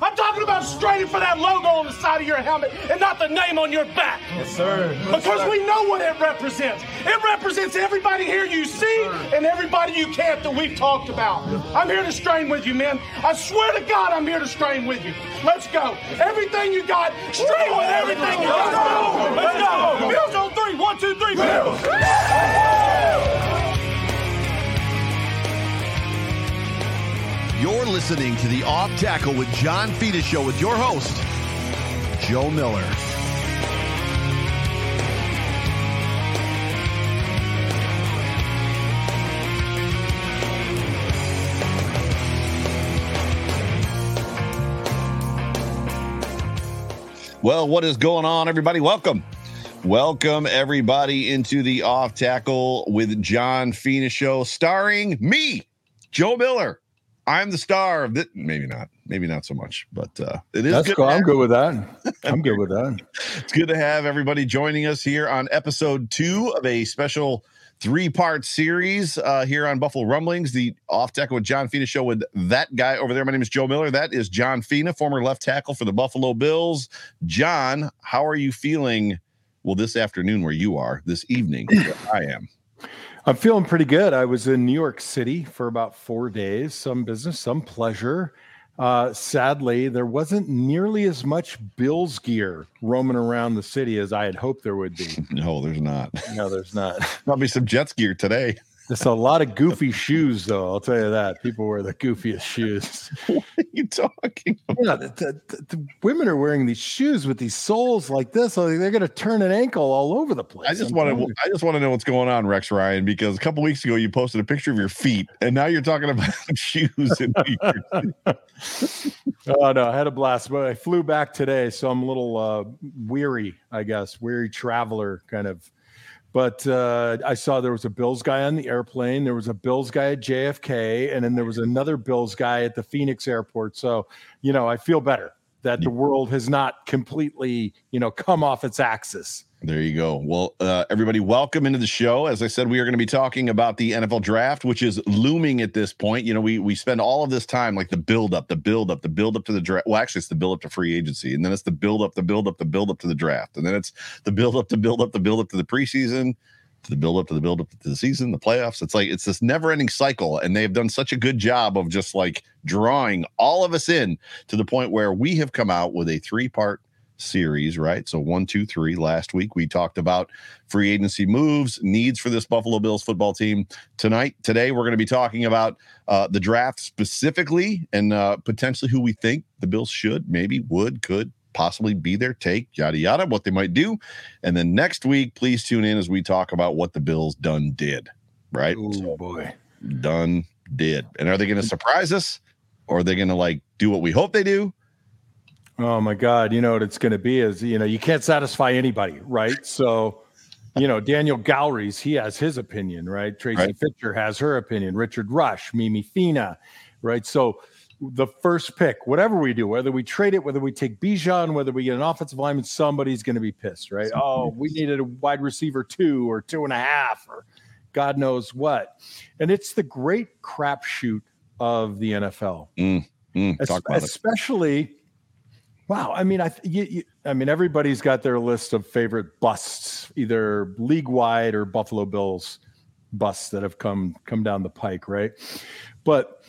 I'm talking about straining for that logo on the side of your helmet and not the name on your back. Yes, sir. Because we know what it represents. It represents everybody here you see and everybody you can't that we've talked about. I'm here to strain with you, man. I swear to God, I'm here to strain with you. Let's go. Everything you got, strain with everything you got. Let's go. Bills on three. One, two, three. Bills. You're listening to the Off Tackle with John Fina Show with your host, Joe Miller. Well, what is going on, everybody? Welcome. Welcome, everybody, into the Off Tackle with John Fina Show, starring me, Joe Miller. I'm the star of this. Maybe not. Maybe not so much, but uh, it is. That's good cool. I'm good with that. I'm good with that. It's good to have everybody joining us here on episode two of a special three-part series uh, here on Buffalo Rumblings, the off tackle with John Fina show with that guy over there. My name is Joe Miller. That is John Fina, former left tackle for the Buffalo Bills. John, how are you feeling? Well, this afternoon where you are, this evening where I am. I'm feeling pretty good. I was in New York City for about four days, some business, some pleasure. Uh, sadly, there wasn't nearly as much Bills gear roaming around the city as I had hoped there would be. No, there's not. No, there's not. Probably some Jets gear today. There's a lot of goofy shoes, though. I'll tell you that. People wear the goofiest shoes. What are you talking about? Yeah, the, the- the- women are wearing these shoes with these soles like this. They're going to turn an ankle all over the place. I just want to. I just want to know what's going on, Rex Ryan, because a couple weeks ago you posted a picture of your feet, and now you're talking about shoes. And Oh no, I had a blast, but I flew back today, so I'm a little uh, weary, I guess, weary traveler kind of. But uh, I saw there was a Bills guy on the airplane, there was a Bills guy at JFK, and then there was another Bills guy at the Phoenix airport. So you know, I feel better that the world has not completely, you know, come off its axis. there you go. Well, uh, everybody, welcome into the show. As I said, we are going to be talking about the NFL draft, which is looming at this point. You know, we we spend all of this time like the build up, the build up, the build up to the draft. Well, actually, it's the build up to free agency, and then it's the build up, the build up, the build up to the draft, and then it's the build up, the build up, the build up to the preseason, to the build up to the build up to the season, the playoffs. It's like it's this never ending cycle, and they've done such a good job of just like drawing all of us in to the point where we have come out with a three part series, right? So one, two, three. Last week we talked about free agency moves, needs for this Buffalo Bills football team. Tonight, today, we're going to be talking about uh, the draft specifically and uh, potentially who we think the Bills should, maybe, would, could possibly be their take, yada yada, what they might do. And then next week, please tune in as we talk about what the Bills done did, right? So, boy. done did. And are they going to surprise us, or are they going to like do what we hope they do? Oh my God! You know what it's going to be is you know you can't satisfy anybody, right? So, you know Daniel Gowries, he has his opinion, right? Tracy Right. Fisher has her opinion. Richard Rush, Mimi Fina, right? So, the first pick, whatever we do, whether we trade it, whether we take Bijan, whether we get an offensive lineman, somebody's going to be pissed, right? Oh, we needed a wide receiver two or two and a half or God knows what, and it's the great crapshoot of the NFL. Mm, Es- talk it. especially wow i mean i th- you, you, i mean everybody's got their list of favorite busts either league wide or buffalo bills busts that have come come down the pike right but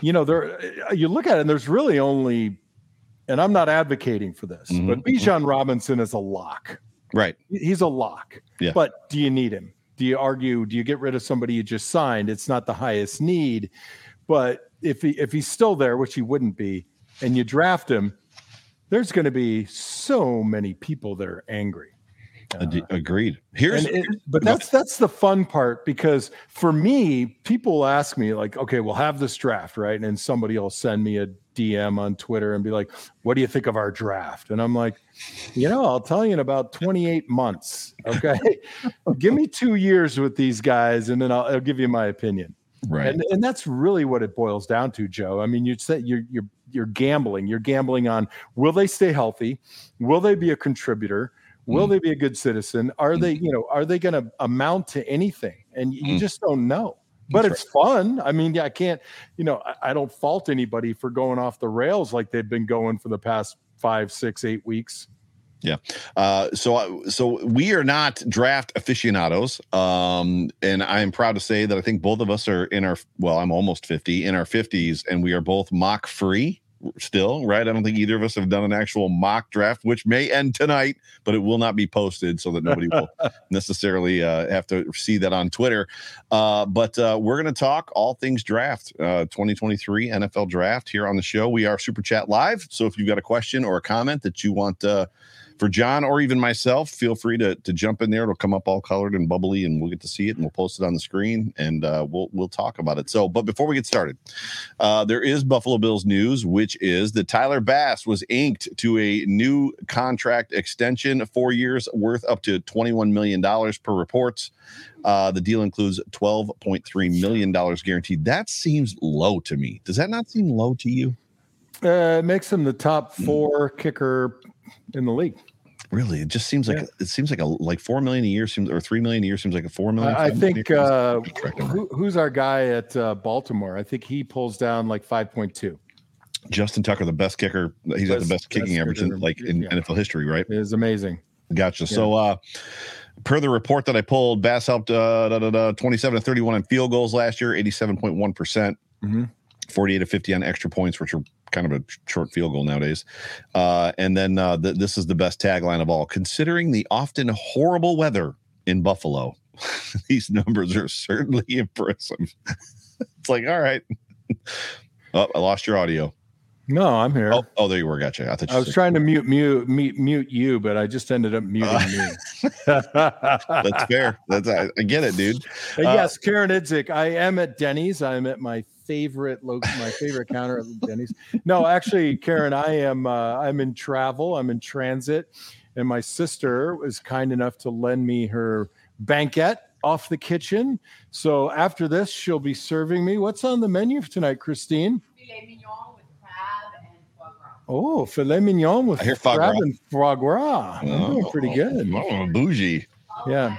you know there you look at it and there's really only and i'm not advocating for this Mhm, but Bijan robinson is a lock Right. he's a lock. Yeah. But do you need him? Do you argue? Do you get rid of somebody you just signed? It's not the highest need, but if he if he's still there, which he wouldn't be, and you draft him, there's going to be so many people that are angry. Uh, Agreed. Here's, it, but that's that's the fun part because for me, people ask me like, okay, we'll have this draft, right? And somebody will send me a DM on Twitter and be like, "What do you think of our draft?" And I'm like, you know, I'll tell you in about 28 months. Okay, give me two years with these guys, and then I'll, I'll give you my opinion. Right, and, and that's really what it boils down to, Joe. I mean, you said you're you're you're gambling. You're gambling on will they stay healthy? Will they be a contributor? Will mm. they be a good citizen? Are mm. they, you know, are they going to amount to anything? And you mm. just don't know but That's it's right. fun. I mean, yeah, I can't, you know, I, I, don't fault anybody for going off the rails like they've been going for the past five, six, eight weeks. Yeah. Uh, so, uh, so we are not draft aficionados. Um, and I am proud to say that I think both of us are in our, well, I'm almost 50 in our 50s and we are both mock free still, right? I don't think either of us have done an actual mock draft, which may end tonight, but it will not be posted so that nobody will necessarily uh, have to see that on Twitter. Uh, but uh, we're going to talk all things draft, uh, 2023 NFL draft here on the show. We are Super Chat Live. So if you've got a question or a comment that you want uh, for John or even myself, feel free to, to jump in there. It'll come up all colored and bubbly, and we'll get to see it, and we'll post it on the screen, and uh, we'll we'll talk about it. So, but before we get started, uh, there is Buffalo Bills news, which is that Tyler Bass was inked to a new contract extension, four years worth up to twenty one million dollars per reports. Uh, the deal includes twelve point three million dollars guaranteed. That seems low to me. Does that not seem low to you? Uh, it makes him the top four kicker in the league. Really, it just seems like yeah. it seems like a like four million a year seems or three million a year seems like a four million. I, think uh, who, who's our guy at uh, Baltimore? I think he pulls down like five point two. Justin Tucker, the best kicker. He's best, got the best kicking average in, like in yeah. NFL history, right? It is amazing. Gotcha. Yeah. So, uh, per the report that I pulled, Bass helped uh, da, da, da, 27 to 31 on field goals last year, 87.1 percent. Mm-hmm. 48 to 50 on extra points, which are kind of a short field goal nowadays. Uh, and then uh, th- this is the best tagline of all. Considering the often horrible weather in Buffalo, these numbers are certainly impressive. it's like, all right. oh, I lost your audio. No, I'm here. Oh, oh, there you were. Gotcha. I thought I was trying to mute, mute, mute, mute you, but I just ended up muting uh, you. That's fair. That's I, I, get it, dude. Uh, yes, Karen Idzik. I am at Denny's. I'm at my favorite lo- my favorite counter at Denny's. No, actually, Karen, I am uh, I'm in travel. I'm in transit, and my sister was kind enough to lend me her banquette off the kitchen. So after this, she'll be serving me. What's on the menu tonight, Christine? Filet mignon with crab and foie gras. Oh, filet mignon with crab and foie gras. Oh, doing pretty good. Oh, bougie. Yeah.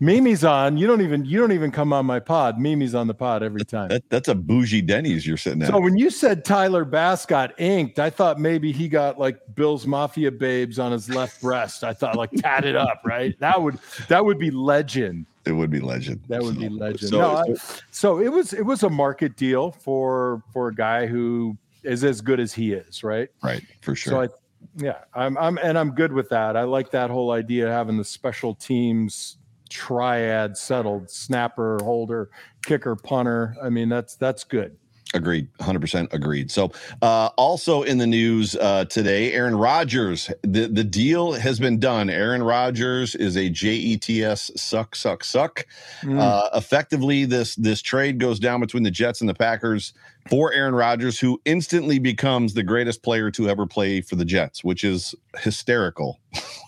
Mimi's on. You don't even you don't even come on my pod. Mimi's on the pod every time. That, that's a bougie Denny's you're sitting at. So when you said Tyler Bass got inked, I thought maybe he got like Bill's Mafia babes on his left breast. I thought like tatted up, right? That would that would be legend. It would be legend. That would so, be legend. So, no, I, so it was it was a market deal for for a guy who is as good as he is, right? Right, for sure. So I yeah, I'm I'm and I'm good with that. I like that whole idea of having the special teams triad settled snapper holder kicker punter i mean that's that's good Agreed, 100% agreed. So, uh, also in the news uh, today, Aaron Rodgers, the, the deal has been done. Aaron Rodgers is a JETS suck, suck, suck. Mm. Uh, effectively, this this trade goes down between the Jets and the Packers for Aaron Rodgers, who instantly becomes the greatest player to ever play for the Jets, which is hysterical.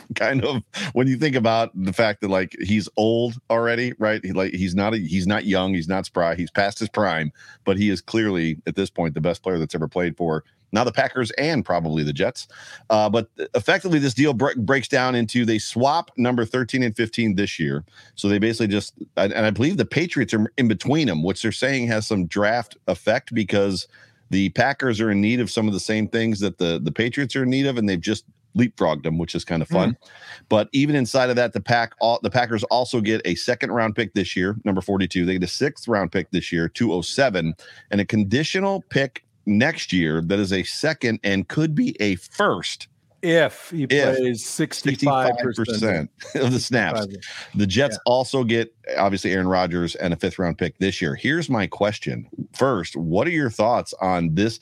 kind of when you think about the fact that like he's old already, right? He like he's not a, he's not young, he's not spry, he's past his prime, but he is clearly at this point the best player that's ever played for now the Packers and probably the Jets. Uh, but effectively, this deal bre- breaks down into they swap number 13 and 15 this year. So they basically just, and I believe the Patriots are in between them, which they're saying has some draft effect because the Packers are in need of some of the same things that the, the Patriots are in need of, and they've just leapfrogged them, which is kind of fun. Mm. But even inside of that, the pack all the Packers also get a second round pick this year, number 42. They get a sixth round pick this year, 207, and a conditional pick next year that is a second and could be a first. If he if plays 65 percent of the snaps, the Jets yeah. also get obviously Aaron Rodgers and a fifth round pick this year. Here's my question: First, what are your thoughts on this?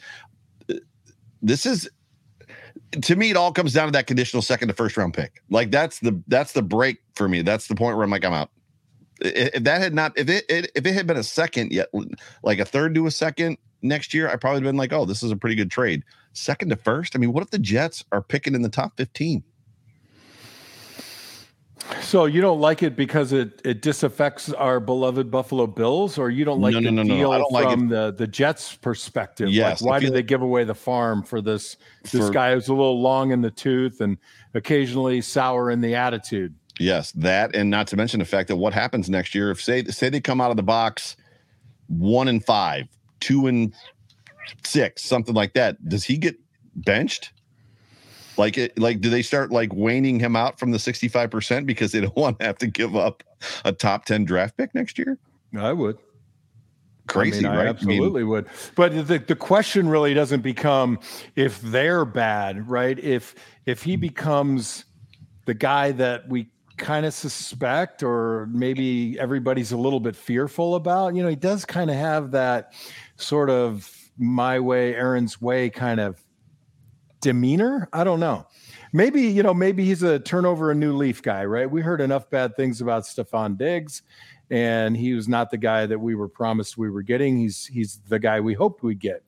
This is to me, it all comes down to that conditional second to first round pick. Like that's the that's the break for me. That's the point where I'm like, I'm out. If that had not, if it, it if it had been a second yet, like a third to a second next year, I probably been like, oh, this is a pretty good trade. Second to first. I mean, what if the Jets are picking in the top 15? So you don't like it because it it disaffects our beloved Buffalo Bills, or you don't like No, the no, no, no. deal I don't like from the the Jets' perspective? Yes, like, why did they give away the farm for this this For- guy who's a little long in the tooth and occasionally sour in the attitude? Yes, that, and not to mention the fact that what happens next year if say say they come out of the box one and five, two and six, something like that. Does he get benched? Like it, like do they start like waning him out from the sixty five percent because they don't want to have to give up a top ten draft pick next year? I would. Crazy, I mean, right? I absolutely would. But the, the question really doesn't become if they're bad, right? If if he becomes the guy that we kind of suspect or maybe everybody's a little bit fearful about, you know, he does kind of have that sort of my way, Aaron's way kind of demeanor. I don't know. Maybe, you know, maybe he's a turnover a new leaf guy, right? We heard enough bad things about Stefon Diggs and he was not the guy that we were promised we were getting. He's he's the guy we hoped we'd get.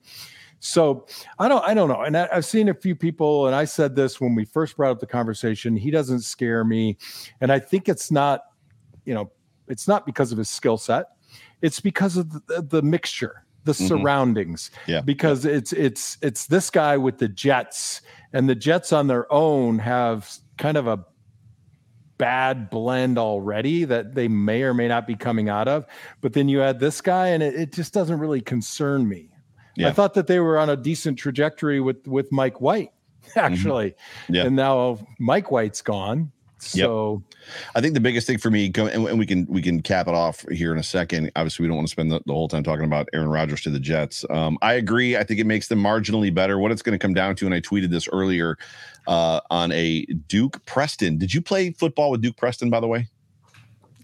So I don't I don't know. And I, I've seen a few people, and I said this when we first brought up the conversation. He doesn't scare me, and I think it's not, you know, it's not because of his skill set. It's because of the, the mixture, the Mhm. surroundings. Yeah. Because it's it's it's this guy with the Jets, and the Jets on their own have kind of a bad blend already that they may or may not be coming out of. But then you add this guy, and it, it just doesn't really concern me. Yeah. I thought that they were on a decent trajectory with with Mike White, actually. Mm-hmm. Yeah. And now Mike White's gone. So I think the biggest thing for me, and we can we can cap it off here in a second. Obviously, we don't want to spend the, the whole time talking about Aaron Rodgers to the Jets. Um, I agree. I think it makes them marginally better. What it's going to come down to, and I tweeted this earlier uh, on a Duke Preston. Did you play football with Duke Preston, by the way?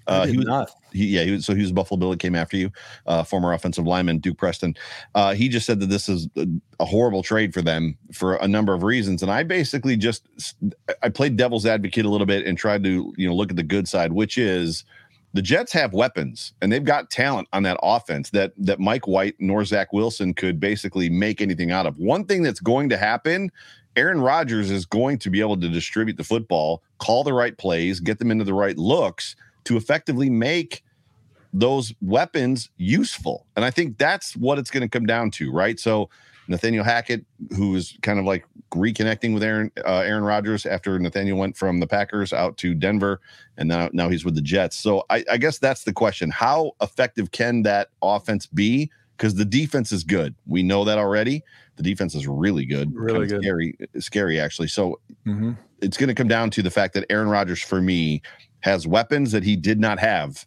Uh, he was not. he, yeah, he was, so he was Buffalo Bill that came after you, uh, former offensive lineman Duke Preston. Uh, he just said that this is a, a horrible trade for them for a number of reasons, and I basically just I played devil's advocate a little bit and tried to you know look at the good side, which is the Jets have weapons and they've got talent on that offense that that Mike White nor Zach Wilson could basically make anything out of. One thing that's going to happen. Aaron Rodgers is going to be able to distribute the football, call the right plays, get them into the right looks to effectively make those weapons useful. And I think that's what it's going to come down to, right? So Nathaniel Hackett, who is kind of like reconnecting with Aaron uh, Aaron Rodgers after Nathaniel went from the Packers out to Denver, and now now he's with the Jets. So I, I guess that's the question: How effective can that offense be? Because the defense is good. We know that already. The defense is really good, Really Kinda good. scary, scary actually. So Mhm. it's going to come down to the fact that Aaron Rodgers, for me, has weapons that he did not have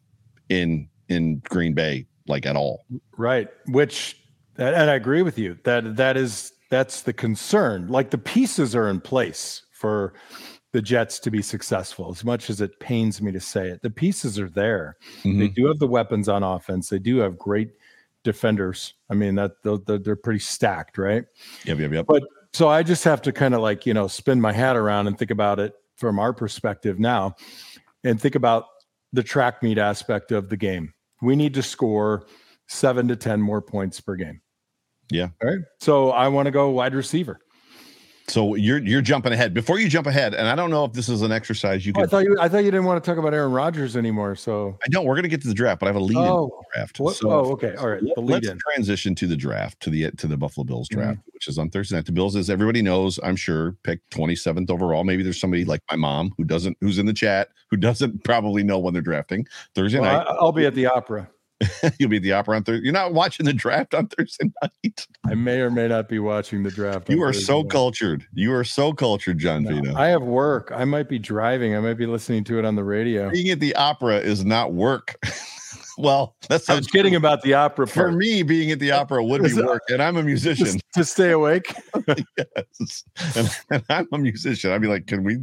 in in Green Bay, like at all. Right. Which and I agree with you. That that is that's the concern. Like the pieces are in place for the Jets to be successful. As much as it pains me to say it, the pieces are there. Mm-hmm. They do have the weapons on offense. They do have great defenders. I mean that they're they're pretty stacked, right? Yep, yep, yep. But so I just have to kind of like, you know, spin my hat around and think about it from our perspective now and think about the track meet aspect of the game. We need to score seven to 10 more points per game. Yeah. All right. So I want to go wide receiver. So you're you're jumping ahead. Before you jump ahead, and I don't know if this is an exercise you Oh, I thought you I thought you didn't want to talk about Aaron Rodgers anymore. So I know we're going to get to the draft, but I have a lead oh, in the draft. what, So oh, okay. All right. The let's in. transition to the draft to the to the Buffalo Bills Mhm. draft, which is on Thursday night. The Bills, as everybody knows, I'm sure, picked 27th overall. Maybe there's somebody like my mom who doesn't, who's in the chat, who doesn't probably know when they're drafting Thursday Well, night. I'll be at the opera. You'll be at the opera on Thursday. You're not watching the draft on Thursday night. I may or may not be watching the draft. You are Thursday so night. cultured. You are so cultured, John No, Vito. I have work. I might be driving. I might be listening to it on the radio. Being at the opera is not work. well, that's I was kidding about the opera For part. me, being at the opera would be work, and I'm a musician. Just to stay awake. yes. and, and I'm a musician. I'd be like, can we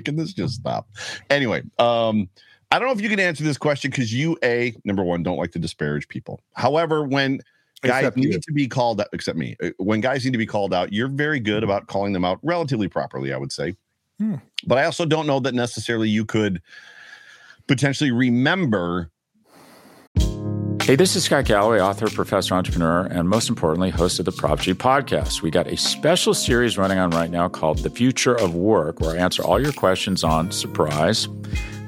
can this just stop? Anyway, um, I don't know if you can answer this question because you, a number one, don't like to disparage people. However, when guys Except need you. to be called out, except me. Uh, When guys need to be called out, you're very good about calling them out relatively properly, I would say. Hmm. But I also don't know that necessarily you could potentially remember. Hey, this is Scott Galloway, author, professor, entrepreneur, and most importantly, host of the Prop G podcast. We got a special series running on right now called The Future of Work, where I answer all your questions on surprise,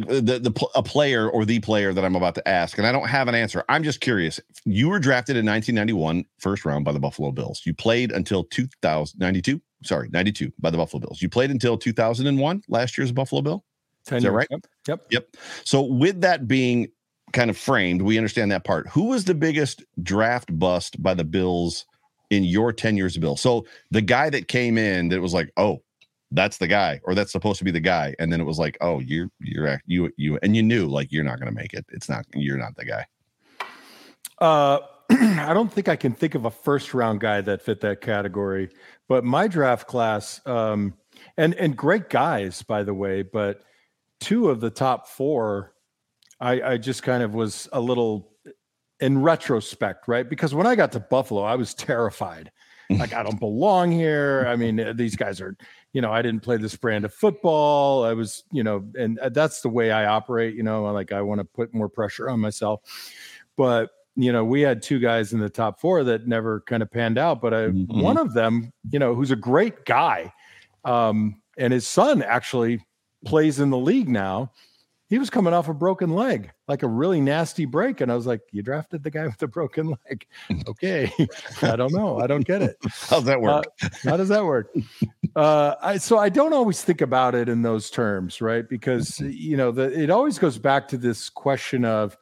The the, the a player or the player that I'm about to ask, and I don't have an answer. I'm just curious. You were drafted in 1991, first round by the Buffalo Bills. You played until 2092. Sorry, 92 by the Buffalo Bills. You played until 2001, last year's Buffalo Bill. 10 Is that right? Yep. Yep. Yep. So with that being kind of framed, we understand that part. Who was the biggest draft bust by the Bills in your 10 years of Bill? So the guy that came in that was like, oh, that's the guy, or that's supposed to be the guy, and then it was like, oh, you're you're you you, and you knew like you're not going to make it. It's not you're not the guy. Uh, I don't think I can think of a first round guy that fit that category, but my draft class, um, and and great guys by the way, but two of the top four, I, I just kind of was a little in retrospect, right? Because when I got to Buffalo, I was terrified. Like I don't belong here. I mean, uh, these guys are, you know, I didn't play this brand of football. I was, you know, and uh, that's the way I operate. You know, like I want to put more pressure on myself. But you know, we had two guys in the top four that never kind of panned out. But I, Mhm. one of them, you know, who's a great guy, um, and his son actually plays in the league now. He was coming off a broken leg, like a really nasty break. And I was like, You drafted the guy with the broken leg. Okay. I don't know. I don't get it. How's that work? Uh, how does that work? Uh, I, so I don't always think about it in those terms, right? Because you know, the, it always goes back to this question of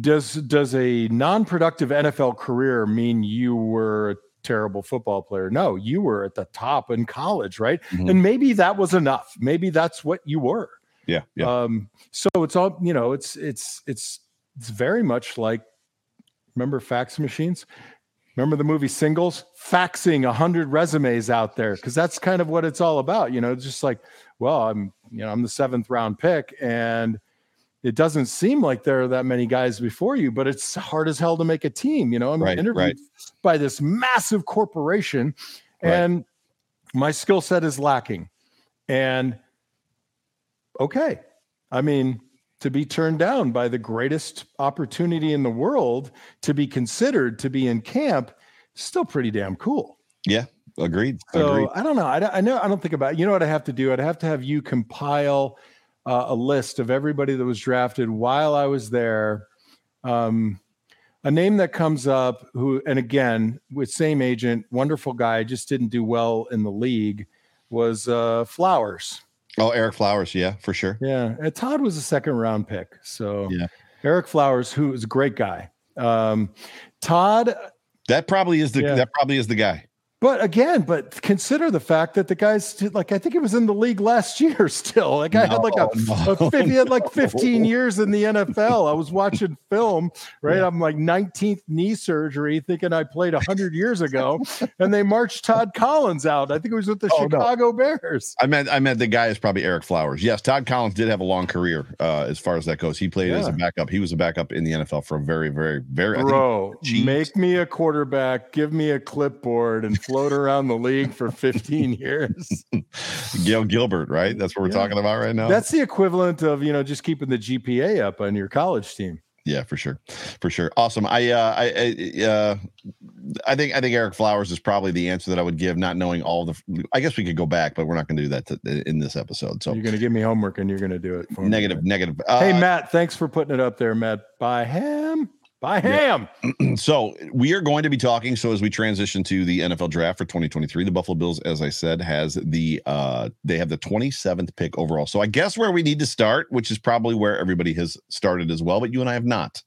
does does a non-productive NFL career mean you were a terrible football player? No, you were at the top in college, right? Mhm. And maybe that was enough. Maybe that's what you were. Yeah, yeah. Um, so it's all you know. It's it's it's it's very much like remember fax machines. Remember the movie Singles? Faxing a hundred resumes out there because that's kind of what it's all about. You know, it's just like, well, I'm you know I'm the seventh round pick, and it doesn't seem like there are that many guys before you, but it's hard as hell to make a team. You know, I'm Right, interviewed right. by this massive corporation, Right. and my skill set is lacking, and okay. I mean, to be turned down by the greatest opportunity in the world to be considered to be in camp, still pretty damn cool. yeah, agreed. So agreed. I don't know. I, don't- I know. I don't think about. You know what I have to do? I'd have to have you compile uh, a list of everybody that was drafted while I was there. Um, a name that comes up, who, and again, with same agent, wonderful guy, just didn't do well in the league, was uh, Flowers. Oh, Eric Flowers. Yeah, for sure. Yeah, and Todd was a second round pick. So Yeah. Eric Flowers, who is a great guy. Um, Todd, That probably is the Yeah. that probably is the guy. But again, but consider the fact that the guy's like I think he was in the league last year still. Like I had like a, No, a fif- he had like 15 years in the NFL. I was watching film, right? I'm like 19th knee surgery, thinking I played 100 years ago, and they marched Todd Collins out. I think it was with the Oh, no. Chicago Bears. I meant I meant the guy is probably Eric Flowers. Yes, Todd Collins did have a long career uh, as far as that goes. He played as a backup. He was a backup in the NFL for a very, very, very. I think- Bro, make me a quarterback, give me a clipboard, and float around the league for 15 years. Gale Gilbert, right? That's what we're Yeah. talking about right now. That's the equivalent of you know just keeping the GPA up on your college team. yeah, for sure, for sure. Awesome. I, uh, I, I, uh, I think I think Eric Flowers is probably the answer that I would give, not knowing all the. I guess we could go back, but we're not going to do that to, in this episode. So You're going to give me homework and you're going to do it. For me. negative, negative. Uh, Hey Matt, thanks for putting it up there, Matt. By ham. Buy ham. so we are going to be talking. So as we transition to the NFL draft for 2023, the Buffalo Bills, as I said, has the uh they have the 27th pick overall. So I guess where we need to start, which is probably where everybody has started as well, but you and I have not,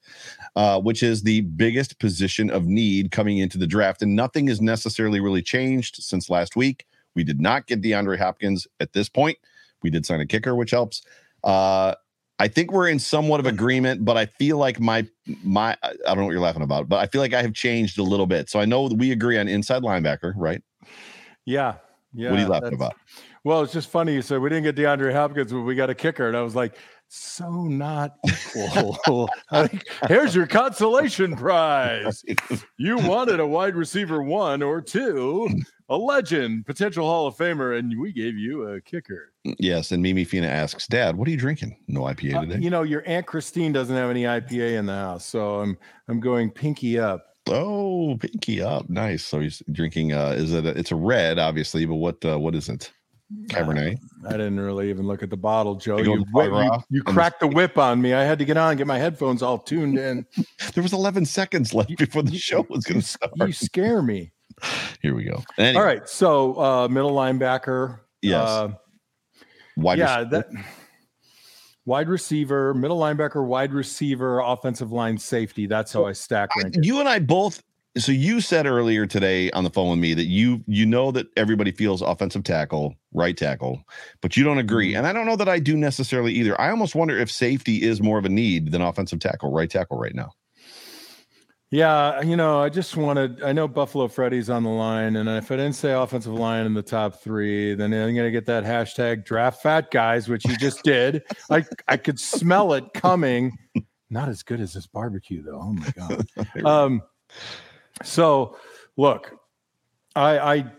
uh, which is the biggest position of need coming into the draft. And nothing has necessarily really changed since last week. We did not get DeAndre Hopkins at this point. We did sign a kicker, which helps. Uh I think we're in somewhat of agreement, but I feel like my my I don't know what you're laughing about, but I feel like I have changed a little bit. So I know we agree on inside linebacker, right? Yeah. Yeah. What are you laughing about? Well, it's just funny. You said we didn't get DeAndre Hopkins, but we got a kicker. And I was like, so not equal. like, here's your consolation prize. You wanted a wide receiver one or two, a legend, potential Hall of Famer, and we gave you a kicker. Yes. And Mimi Fina asks, Dad, what are you drinking? No IPA Uh, today. you know, your Aunt Christine doesn't have any IPA in the house, so I'm I'm going pinky up. oh, pinky up. Nice. So he's drinking uh is it a, it's a red, obviously, but what uh what is it? Cabernet. I didn't really even look at the bottle, Joe. You, you, you cracked the whip on me. I had to get on, get my headphones all tuned in. There was 11 seconds left before the show was going to start. You scare me. Here we go. Anyway, All right, so uh, middle linebacker. Yes. Uh, wide yeah, receiver. that wide receiver, middle linebacker, wide receiver, offensive line, safety. That's how I stack rank. it. you and I both. So you said earlier today on the phone with me that you you know that everybody feels offensive tackle, right tackle, but you don't agree. Mm-hmm. And I don't know that I do necessarily either. I almost wonder if safety is more of a need than offensive tackle, right tackle right now. Yeah, you know, I just wanted. I know Buffalo Freddy's on the line, and if I didn't say offensive line in the top three, then I'm going to get that hashtag draft fat guys, which you just did. I I could smell it coming. Not as good as this barbecue, though. Oh my god. Um, so look, I I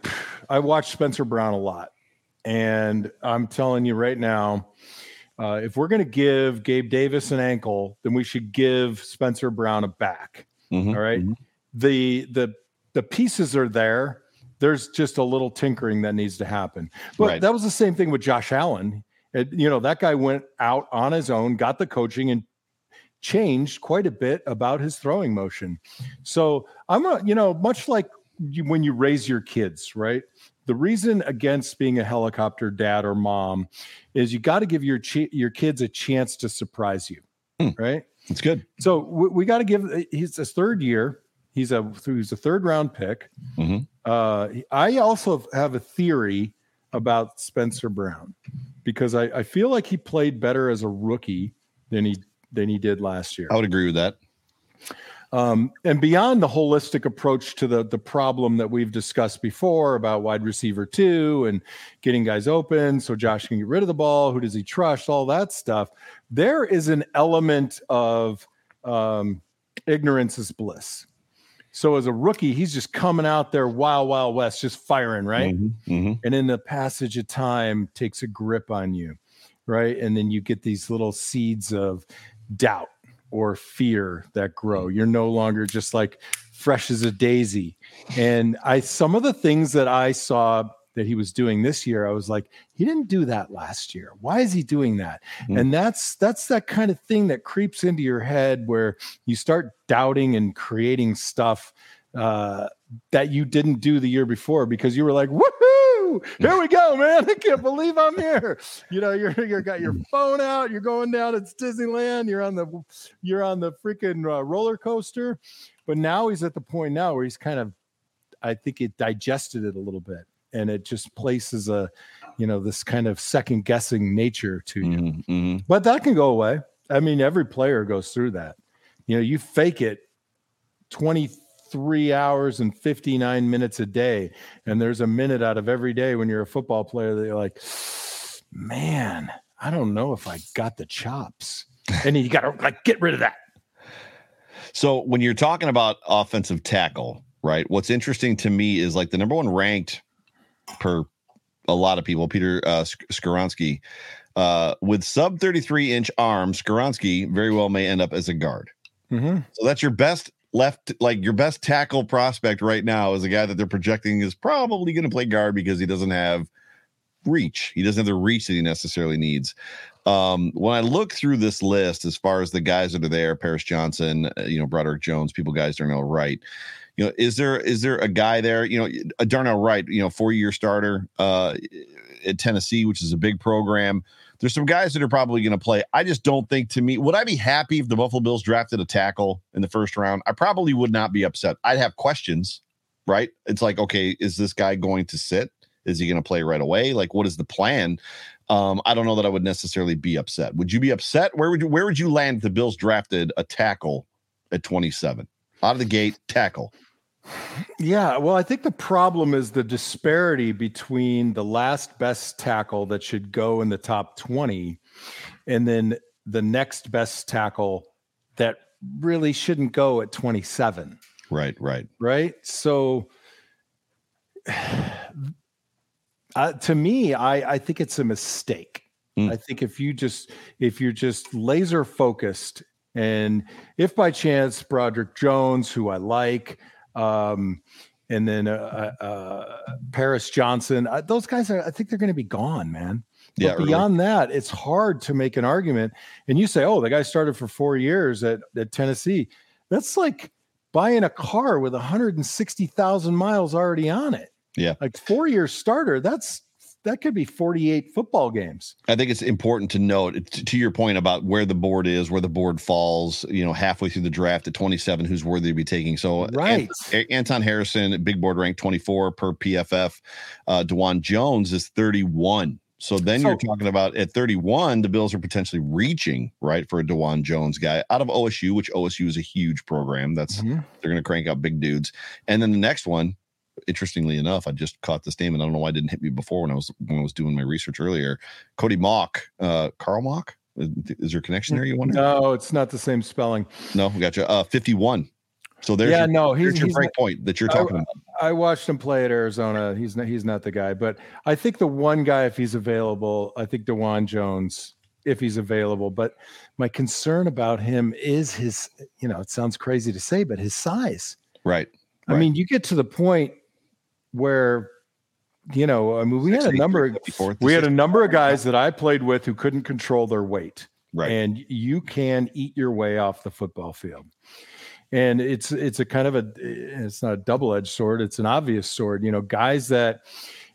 I watched Spencer Brown a lot, and I'm telling you right now. Uh, if we're going to give Gabe Davis an ankle, then we should give Spencer Brown a back. Mhm, All right. mhm. The the the pieces are there. There's just a little tinkering that needs to happen. But Right. that was the same thing with Josh Allen. It- you know, that guy went out on his own, got the coaching, and changed quite a bit about his throwing motion. So I'm a, you know, much like you, when you raise your kids, right? The reason against being a helicopter dad or mom is you got to give your your kids a chance to surprise you, Hmm. right? It's good. So we, we got to give. He's his third year. He's a he's a third round pick. Mhm. Uh, I also have a theory about Spencer Brown because I, I feel like he played better as a rookie than he than he did last year. I would agree with that. Um, and beyond the holistic approach to the the problem that we've discussed before about wide receiver two and getting guys open so Josh can get rid of the ball, who does he trust, all that stuff. There is an element of um, ignorance is bliss. So as a rookie, he's just coming out there wild, wild west, just firing, right? Mhm, mhm. and in the passage of time takes a grip on you right and then you get these little seeds of doubt or fear that grow. You're no longer just like fresh as a daisy. And i some of the things that i saw that he was doing this year i was like he didn't do that last year. Why is he doing that? Mhm. and that's that's that kind of thing that creeps into your head where you start doubting and creating stuff uh that you didn't do the year before because you were like, woohoo, here we go, man. I can't believe I'm here. You know, you're you got your phone out, you're going down, it's Disneyland, you're on the you're on the freaking uh, roller coaster. But now he's at the point now where he's kind of I think it digested it a little bit and it just places a you know this kind of second guessing nature to you. Mhm, mhm. But that can go away. I mean, every player goes through that. You know, you fake it 23 hours and 59 minutes a day. And there's a minute out of every day when you're a football player that you're like, man, I don't know if I got the chops. And you got to like get rid of that. So when you're talking about offensive tackle, right? What's interesting to me is like the number one ranked per a lot of people, Peter uh, Sk- Skoronski, uh, with sub 33 inch arms, Skoronski very well may end up as a guard. Mhm. So that's your best left, like your best tackle prospect right now is a guy that they're projecting is probably going to play guard because he doesn't have reach. He doesn't have the reach that he necessarily needs. Um, when I look through this list, as far as the guys that are there, Paris Johnson, uh, you know, Broderick Jones, people guys Darnell Wright. You know, is there is there a guy there? You know, a Darnell Wright, you know, four year starter uh, at Tennessee, which is a big program. There's some guys that are probably going to play. I just don't think to me, would I be happy if the Buffalo Bills drafted a tackle in the first round? I probably would not be upset. I'd have questions, right? It's like, okay, is this guy going to sit? Is he going to play right away? Like, what is the plan? Um, I don't know that I would necessarily be upset. Would you be upset? Where would you where would you land if the Bills drafted a tackle at 27? Out of the gate, tackle. Yeah, well, I think the problem is the disparity between the last best tackle that should go in the top 20 and then the next best tackle that really shouldn't go at 27. Right, right. Right? So uh, to me, I, I think it's a mistake. Mm. I think if you just if you're just laser focused and if by chance Broderick Jones, who I like, um, and then uh, uh, uh, Paris Johnson. Uh, those guys are, I think they're going to be gone, man. But yeah, beyond really. that, it's hard to make an argument. And you say, oh, the guy started for four years at, at Tennessee. That's like buying a car with 160,000 miles already on it. Yeah. Like four year starter, that's that could be 48 football games. I think it's important to note to your point about where the board is, where the board falls, you know, halfway through the draft at 27, who's worthy to be taking. So, right. Anton Harrison, big board rank 24 per PFF. Uh, Dawand Jones is 31. So then so, you're talking about at 31, the Bills are potentially reaching right for a Dawand Jones guy out of OSU, which OSU is a huge program. That's mm-hmm. they're going to crank out big dudes. And then the next one, interestingly enough, I just caught this name, and I don't know why it didn't hit me before when I was when I was doing my research earlier. Cody Mauch, uh, Carl Mauck. Is, there a connection there? You wonder? No, it's not the same spelling. No, we gotcha. Uh, fifty-one. So there's yeah, your, no, he's your he's break not, point that you're talking I, about. I watched him play at Arizona. He's not he's not the guy, but I think the one guy, if he's available, I think Dawand Jones, if he's available. But my concern about him is his, you know, it sounds crazy to say, but his size. Right. I right. mean, you get to the point where you know, I mean, we had a number of we had a number of guys that I played with who couldn't control their weight. Right. And you can eat your way off the football field. And it's it's a kind of a it's not a double-edged sword, it's an obvious sword. You know, guys that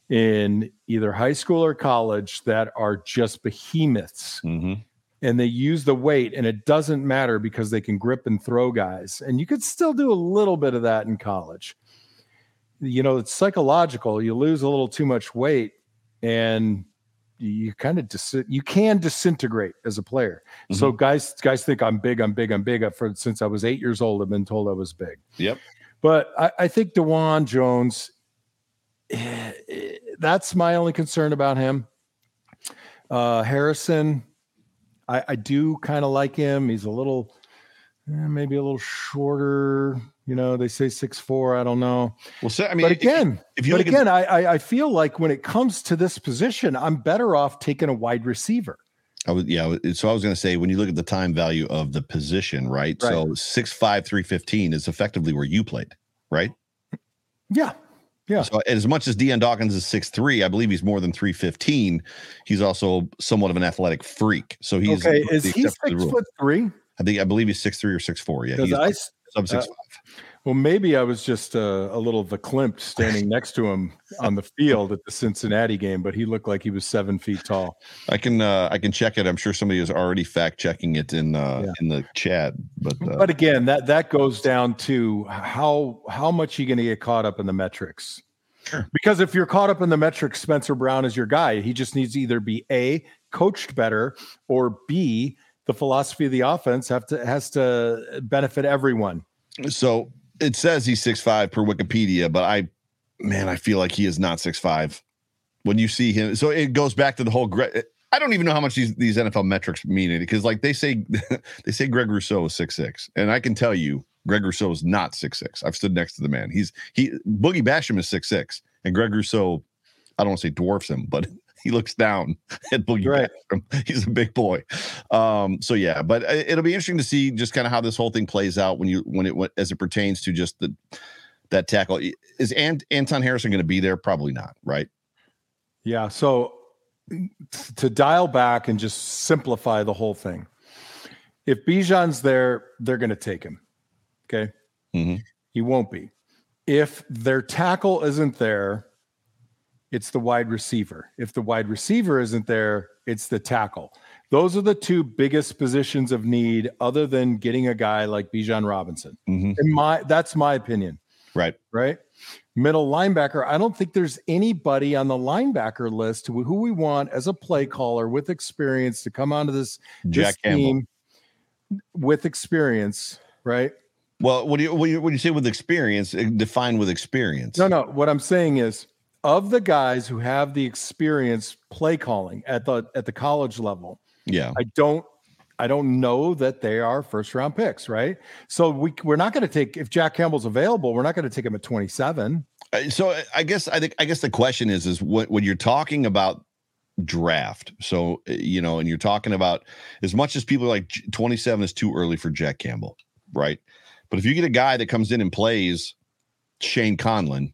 in either high school or college that are just behemoths. Mm-hmm. And they use the weight, and it doesn't matter because they can grip and throw guys. And you could still do a little bit of that in college you know it's psychological. You lose a little too much weight and you kind of dis- you can disintegrate as a player. Mm-hmm. so guys guys think i'm big i'm big i'm big for since i was eight years old i've been told i was big. Yep. But i, I think Dawand jones eh, eh, that's my only concern about him. Uh harrison i i do kind of like him. He's a little eh, maybe a little shorter you know, they say six four. I don't know. Well, so, I mean, but again, if, if you but again, I, I feel like when it comes to this position, I'm better off taking a wide receiver. I was yeah. So I was going to say when you look at the time value of the position, right? right. So six five three fifteen is effectively where you played, right? Yeah. Yeah. So as much as Dion Dawkins is six three, I believe he's more than three fifteen. He's also somewhat of an athletic freak. So he's okay. Is he six foot three? I think I believe he's six three or six four. Yeah, he's I, sub six uh, five. Well, maybe I was just uh, a little verklempt standing next to him on the field at the Cincinnati game, but he looked like he was seven feet tall. I can uh, I can check it. I'm sure somebody is already fact checking it in uh, yeah. in the chat. But uh, but again, that that goes down to how how much you going to get caught up in the metrics. Sure. Because if you're caught up in the metrics, Spencer Brown is your guy. He just needs to either be a coached better or b the philosophy of the offense have to has to benefit everyone. So it says he's six five per Wikipedia, but I, man, I feel like he is not six five. When you see him, so it goes back to the whole. I don't even know how much these these NFL metrics mean it because like they say they say Greg Rousseau is six six, and I can tell you Greg Rousseau is not six six. I've stood next to the man. He's he Boogie Basham is six six, and Greg Rousseau, I don't want to say dwarfs him, but he looks down at Boogie right. Basham. He's a big boy. Um, so yeah, but uh, it'll be interesting to see just kind of how this whole thing plays out when you when it as it pertains to just the that tackle. Is Ant, Anton Harrison going to be there? Probably not, right? Yeah. So to dial back and just simplify the whole thing. If Bijan's there, they're going to take him. Okay. Mm-hmm. He won't be. If their tackle isn't there, it's the wide receiver. If the wide receiver isn't there, it's the tackle. Those are the two biggest positions of need, other than getting a guy like Bijan Robinson. Mhm. In my that's my opinion Right. right? Middle linebacker. I don't think there's anybody on the linebacker list who, who we want as a play caller with experience to come onto this, Jack this team with experience, right? Well, what do you what do you, what do you say with experience? Define with experience. No, no. What I'm saying is, of the guys who have the experience play calling at the at the college level, Yeah. I don't. I don't know that they are first round picks, right? So we we're not going to take if Jack Campbell's available, we're not going to take him at 27. Uh, So uh, I guess I think I guess the question is is what when you're talking about draft. So uh, you know, and you're talking about as much as people are like 27 is too early for Jack Campbell, right? But if you get a guy that comes in and plays Shane Conlan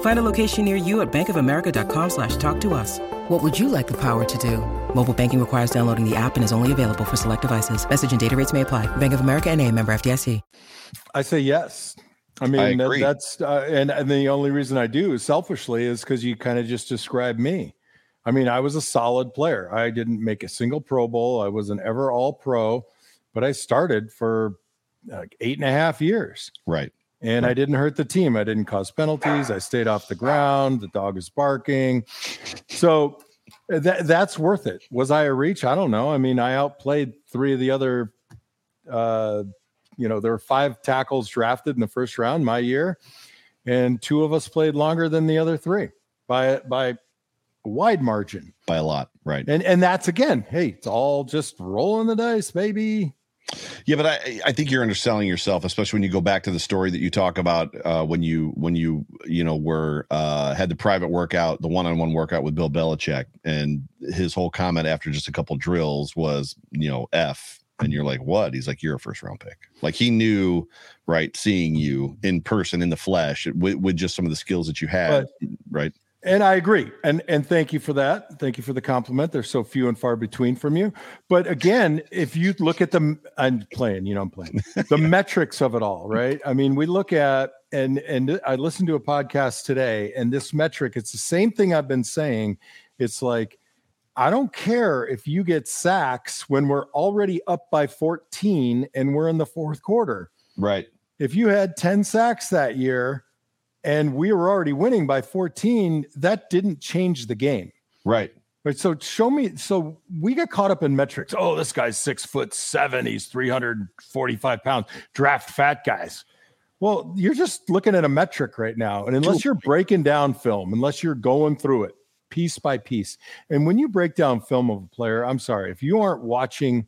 Find a location near you at bankofamerica.com slash talk to us. What would you like the power to do? Mobile banking requires downloading the app and is only available for select devices. Message and data rates may apply. Bank of America and a member FDIC. I say yes. I mean, that- agree. that's uh, and and the only reason I do is selfishly is because you kind of just described me. I mean, I was a solid player. I didn't make a single Pro Bowl. I wasn't ever All Pro, but I started for like eight and a half years, Right. And I didn't hurt the team. I didn't cause penalties. I stayed off the ground. The dog is barking, so that that's worth it. Was I a reach? I don't know. I mean, I outplayed three of the other. Uh, you know, there were five tackles drafted in the first round my year, and two of us played longer than the other three by by a wide margin. By a lot. Right. And and that's again, hey, it's all just rolling the dice, baby. Yeah, but I I think you're underselling yourself, especially when you go back to the story that you talk about uh, when you when you you know were uh, had the private workout, the one-on-one workout with Bill Belichick, and his whole comment after just a couple drills was you know f, and you're like what? He's like you're a first round pick. Like he knew, right? Seeing you in person in the flesh with, with just some of the skills that you had, right? And I agree. And and thank you for that. Thank you for the compliment. They're so few and far between from you. But again, if you look at the I'm playing, you know, I'm playing the metrics of it all, right? I mean, we look at and and I listened to a podcast today, and this metric, it's the same thing I've been saying. It's like I don't care if you get sacks when we're already up by 14 and we're in the fourth quarter. Right. If you had 10 sacks that year and we were already winning by 14, that didn't change the game. Right. Right. So show me. So we get caught up in metrics. Oh, this guy's six foot seven. He's 345 pounds. Draft fat guys. Well, you're just looking at a metric right now. And unless you're breaking down film, unless you're going through it piece by piece, and when you break down film of a player, I'm sorry, if you aren't watching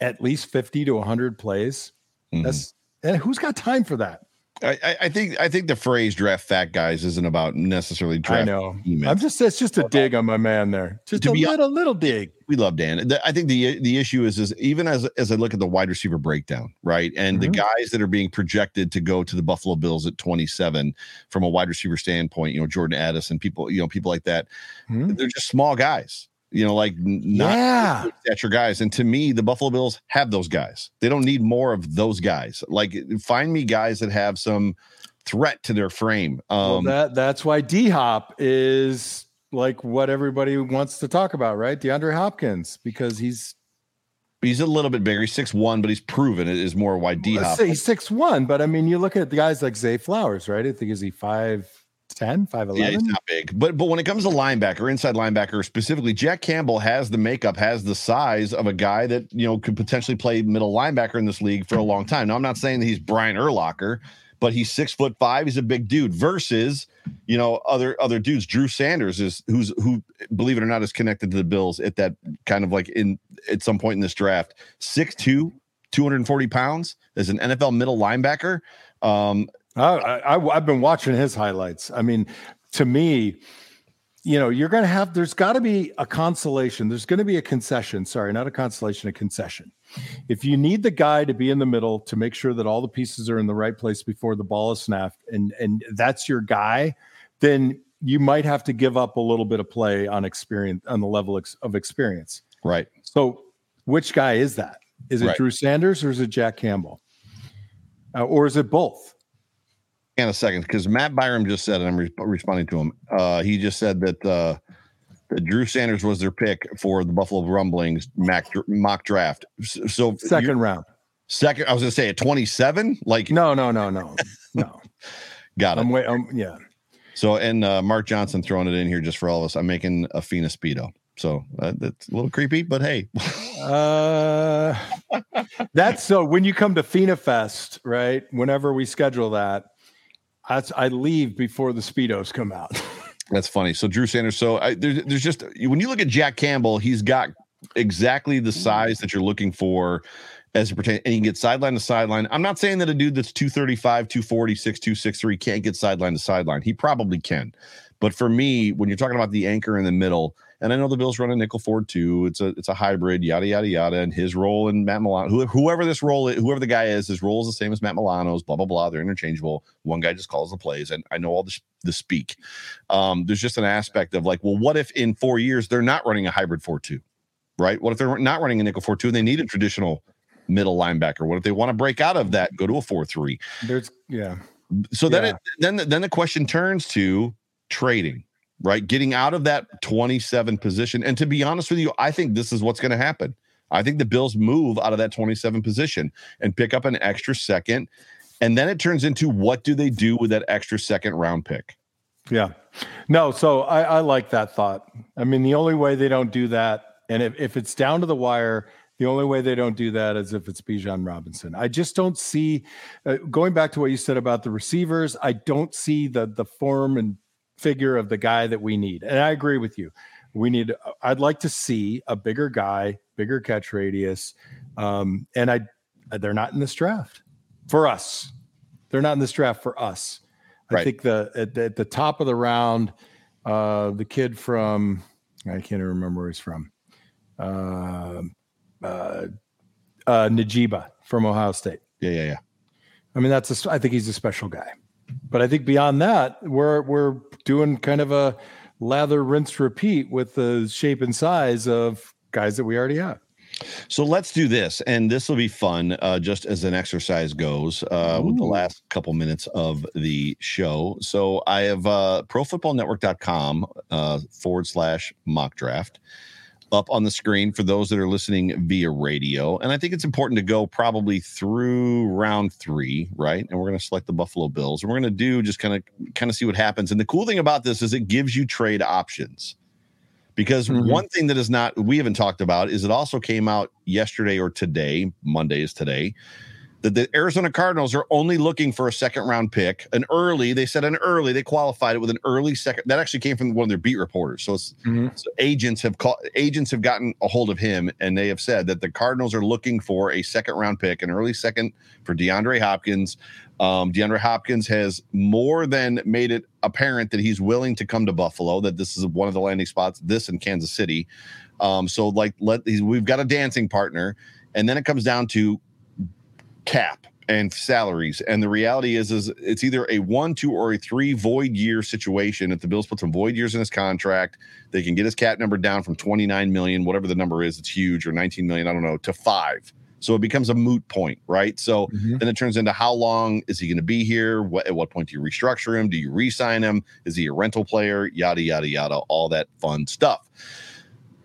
at least 50 to 100 plays, Mhm. that's and who's got time for that? I, I- think I think the phrase "draft fat guys" isn't about necessarily draft. I know. teammates. I'm just it's just a dig on my man there. Just To a little little dig. we love Dan. The- I think the the issue is is even as as I look at the wide receiver breakdown, right, and the Mhm. guys that are being projected to go to the Buffalo Bills at 27 from a wide receiver standpoint, you know, Jordan Addison, people, you know, people like that, Hmm? they're just small guys, you know, like not Yeah. big stature guys. And to me, the Buffalo Bills have those guys. They don't need more of those guys. Like find me guys that have some threat to their frame. Well, Um, that that's why D Hop is like what everybody wants to talk about, right? DeAndre Hopkins, because he's he's a little bit bigger. He's six one, but he's proven it is more why D Hop. he's six one, but I mean, you look at the guys like Zay Flowers, right? I think is he five ten, five Yeah, he's not big. But but when it comes to linebacker, inside linebacker specifically, Jack Campbell has the makeup, has the size of a guy that you know could potentially play middle linebacker in this league for a long time. Now, I'm not saying that he's Brian Urlacher, but he's six foot five. He's a big dude. Versus, you know, other other dudes. Drew Sanders is who's who, believe it or not, is connected to the Bills at that kind of like in at some point in this draft. 6'2", 240 pounds as an NFL middle linebacker. Um, I, I, I've been watching his highlights. I mean, to me, you know, you're going to have, there's got to be a consolation. There's going to be a concession. Sorry, not a consolation, a concession. If you need the guy to be in the middle to make sure that all the pieces are in the right place before the ball is snapped, and and that's your guy, then you might have to give up a little bit of play on experience on the level of experience. Right. So, which guy is that? Is it right. Drew Sanders or is it Jack Campbell? Uh, or is it both? In a second, because Matt Byram just said, and I'm re- responding to him. Uh, he just said that uh, that Drew Sanders was their pick for the Buffalo Rumblings mock, mock draft. So second round, second. I was going to say at 27. Like no, no, no, no, no. Got it. I'm wait. Um, yeah. So and uh, Mark Johnson throwing it in here just for all of us. I'm making a Fina speedo. So uh, that's a little creepy, but hey. uh, that's so when you come to Fina Fest, right? Whenever we schedule that, I, I leave before the speedos come out. that's funny. So Drew Sanders. So I, there's, there's just when you look at Jack Campbell, he's got exactly the mm. size that you're looking for as it pertains, and he can get sideline to sideline. I'm not saying that a dude that's 235, 240, 6'2, 6'3 can't get sideline to sideline. He probably can. But for me, when you're talking about the anchor in the middle, and I know the Bills run a nickel forward too. It's a it's a hybrid, yada yada yada. And his role and Matt Milano, whoever this role, is, whoever the guy is, his role is the same as Matt Milano's. Blah blah blah. They're interchangeable. One guy just calls the plays, and I know all the the speak. Um, there's just an aspect of like, well, what if in four years they're not running a hybrid four two, right? What if they're not running a nickel four two and they need a traditional middle linebacker? What if they want to break out of that, go to a four three? There's yeah. So then yeah. it then then the question turns to trading right? Getting out of that 27 position. And to be honest with you, I think this is what's going to happen. I think the Bills move out of that 27 position and pick up an extra second. And then it turns into what do they do with that extra second round pick? Yeah. No, so I, I like that thought. I mean, the only way they don't do that, and if, if it's down to the wire, the only way they don't do that is if it's Bijan Robinson. I just don't see, uh, going back to what you said about the receivers, I don't see the the form and figure of the guy that we need. And I agree with you. We need, I'd like to see a bigger guy, bigger catch radius. Um, and I, they're not in this draft for us. They're not in this draft for us. I right. think the at, the at, the top of the round, uh, the kid from, I can't even remember where he's from. Uh, uh, uh, Njigba from Ohio State. Yeah, yeah, yeah. I mean, that's a, I think he's a special guy. But I think beyond that, we're we're doing kind of a lather, rinse, repeat with the shape and size of guys that we already have. So let's do this, and this will be fun, uh, just as an exercise goes, uh, with the last couple minutes of the show. So I have uh, ProFootballNetwork.com uh, forward slash mock draft up on the screen for those that are listening via radio. And I think it's important to go probably through round three, right? And we're going to select the Buffalo Bills, and we're going to do just kind of kind of see what happens. And the cool thing about this is it gives you trade options. Because mm-hmm. one thing that is not we haven't talked about is it also came out yesterday or today, Monday is today, that the Arizona Cardinals are only looking for a second round pick, an early. They said an early. They qualified it with an early second. That actually came from one of their beat reporters. So, mm-hmm. so agents have called agents have gotten a hold of him, and they have said that the Cardinals are looking for a second round pick, an early second for DeAndre Hopkins. Um, DeAndre Hopkins has more than made it apparent that he's willing to come to Buffalo. That this is one of the landing spots. This in Kansas City. Um, so like let we've got a dancing partner, and then it comes down to cap and salaries. And the reality is, is it's either a one, two, or a three void year situation. If the Bills put some void years in his contract, they can get his cap number down from 29 million, whatever the number is, it's huge, or 19 million, I don't know, to five. So it becomes a moot point, right? So mm-hmm. then it turns into how long is he going to be here? What, at what point do you restructure him? Do you re-sign him? Is he a rental player? Yada yada yada, all that fun stuff.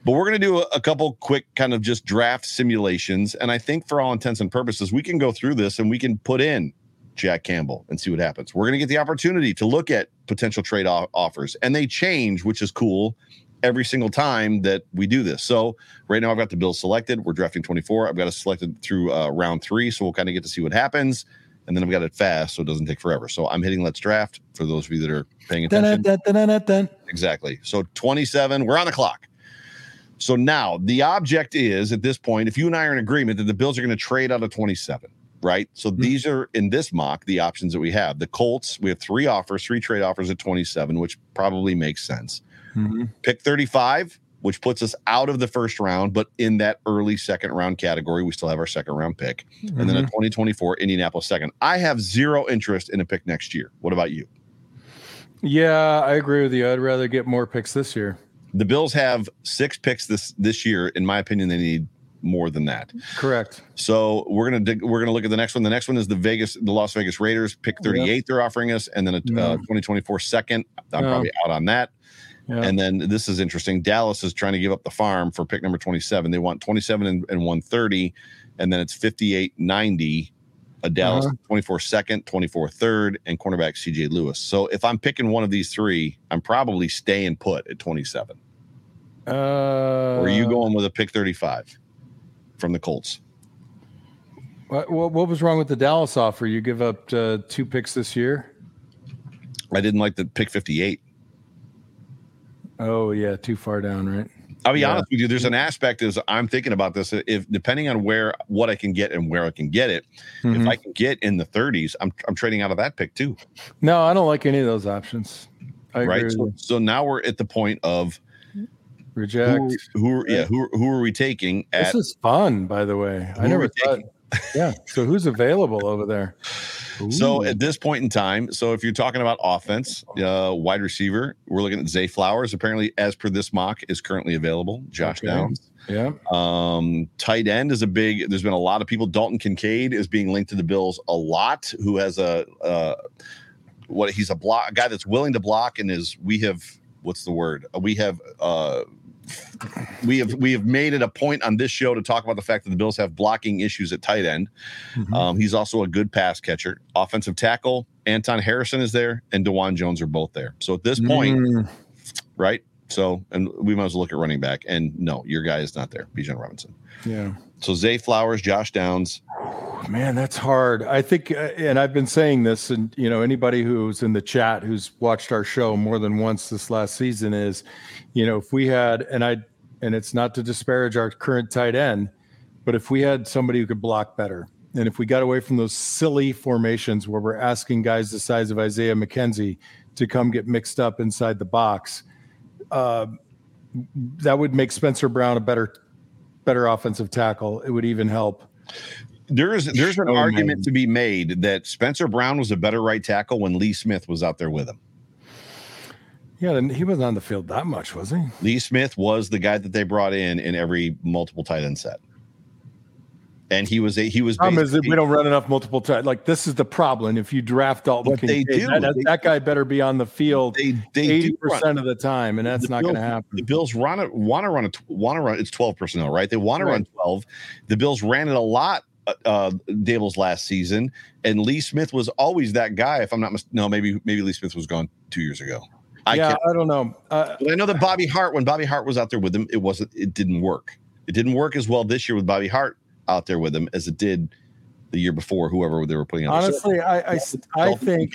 But we're going to do a, a, couple quick kind of just draft simulations. And I think for all intents and purposes, we can go through this and we can put in Jack Campbell and see what happens. We're going to get the opportunity to look at potential trade offers, and they change, which is cool every single time that we do this. So right now I've got the Bills selected. We're drafting 24. I've got it selected through uh, round three. So we'll kind of get to see what happens. and then I've got it fast, so it doesn't take forever. So I'm hitting let's draft for those of you that are paying attention. dun, dun, dun. Exactly. So 27, we're on the clock. So now the object is at this point, if you and I are in agreement that the Bills are going to trade out of 27, right? So these are in this mock the options that we have. The Colts, we have three offers, three trade offers at 27, which probably makes sense. Mhm. Pick 35, which puts us out of the first round, but in that early second round category, we still have our second round pick. And then a 2024 Indianapolis second. I have zero interest in a pick next year. What about you? Yeah, I agree with you. I'd rather get more picks this year. The Bills have six picks this this year. In my opinion, they need more than that. Correct. So we're gonna dig, we're gonna look at the next one. The next one is the Vegas, the Las Vegas Raiders pick 38. They're offering us, and then a Yeah. uh, 2024 second. I'm Yeah. probably out on that. Yeah. And then this is interesting. Dallas is trying to give up the farm for pick number 27. They want 27 and, and 130, and then it's 58 90. A Dallas Uh-huh. 24 second, 24 third, and cornerback CJ Lewis. So if I'm picking one of these three, I'm probably staying put at 27. uh, or are you going with a pick 35 from the Colts? What, what, what was wrong with the Dallas offer? You give up uh, two picks this year. I didn't like the pick 58. Oh yeah, too far down, right? I'll be Yeah. honest with you. There's an aspect is I'm thinking about this. If depending on where what I can get and where I can get it, if Mhm. I can get in the 30s, I'm I'm trading out of that pick too. No, I don't like any of those options. I right. So, so now we're at the point of Reject. who, who are- yeah who who are we taking This is fun, by the way. I never thought. taking? Yeah. So who's available over there? so at this point in time. So if you're talking about offense, uh, wide receiver, we're looking at Zay Flowers. Apparently, as per this mock, is currently available. Josh Okay. Downs. yeah. Um, tight end is a big. There's been a lot of people. Dalton Kincaid is being linked to the Bills a lot. Who has a uh, what? He's a block a guy that's willing to block and is. We have what's the word? We have. uh we have we have made it a point on this show to talk about the fact that the Bills have blocking issues at tight end. Mhm. Um, he's also a good pass catcher. Offensive tackle, Anton Harrison is there, and Dawand Jones are both there. So at this point, Mm, right? So, and we might as well look at running back. And no, your guy is not there, Bijan Robinson. yeah. So Zay Flowers, Josh Downs. Man, that's hard. I think, uh, and I've been saying this, and you know, anybody who's in the chat who's watched our show more than once this last season is, you know, if we had, and I, and it's not to disparage our current tight end, but if we had somebody who could block better, and if we got away from those silly formations where we're asking guys the size of Isaiah McKenzie to come get mixed up inside the box, uh, that would make Spencer Brown a better, better offensive tackle. It would even help. There is there's an Oh, argument man. to be made that Spencer Brown was a better right tackle when Lee Smith was out there with him. Yeah, and he wasn't on the field that much, was he? Lee Smith was the guy that they brought in in every multiple tight end set. And he was a he was Problem is we don't run enough multiple times. Like this is the problem. If you draft Dalton they do. that, that- They- that guy better be on the field eighty percent of the time, and that's not going to happen. The Bills run it, want to run it, want to run. It's twelve personnel, right? They want to run twelve. The Bills ran it a lot. Uh, uh, Daboll's last season, and Lee Smith was always that guy. If I'm not mis- no, maybe maybe Lee Smith was gone two years ago. I yeah, can't. I don't know. Uh, But I know that Bobby Hart, when Bobby Hart was out there with him, it wasn't. It didn't work. It didn't work as well this year with Bobby Hart out there with him as it did the year before. Whoever they were putting on. honestly, I I, I think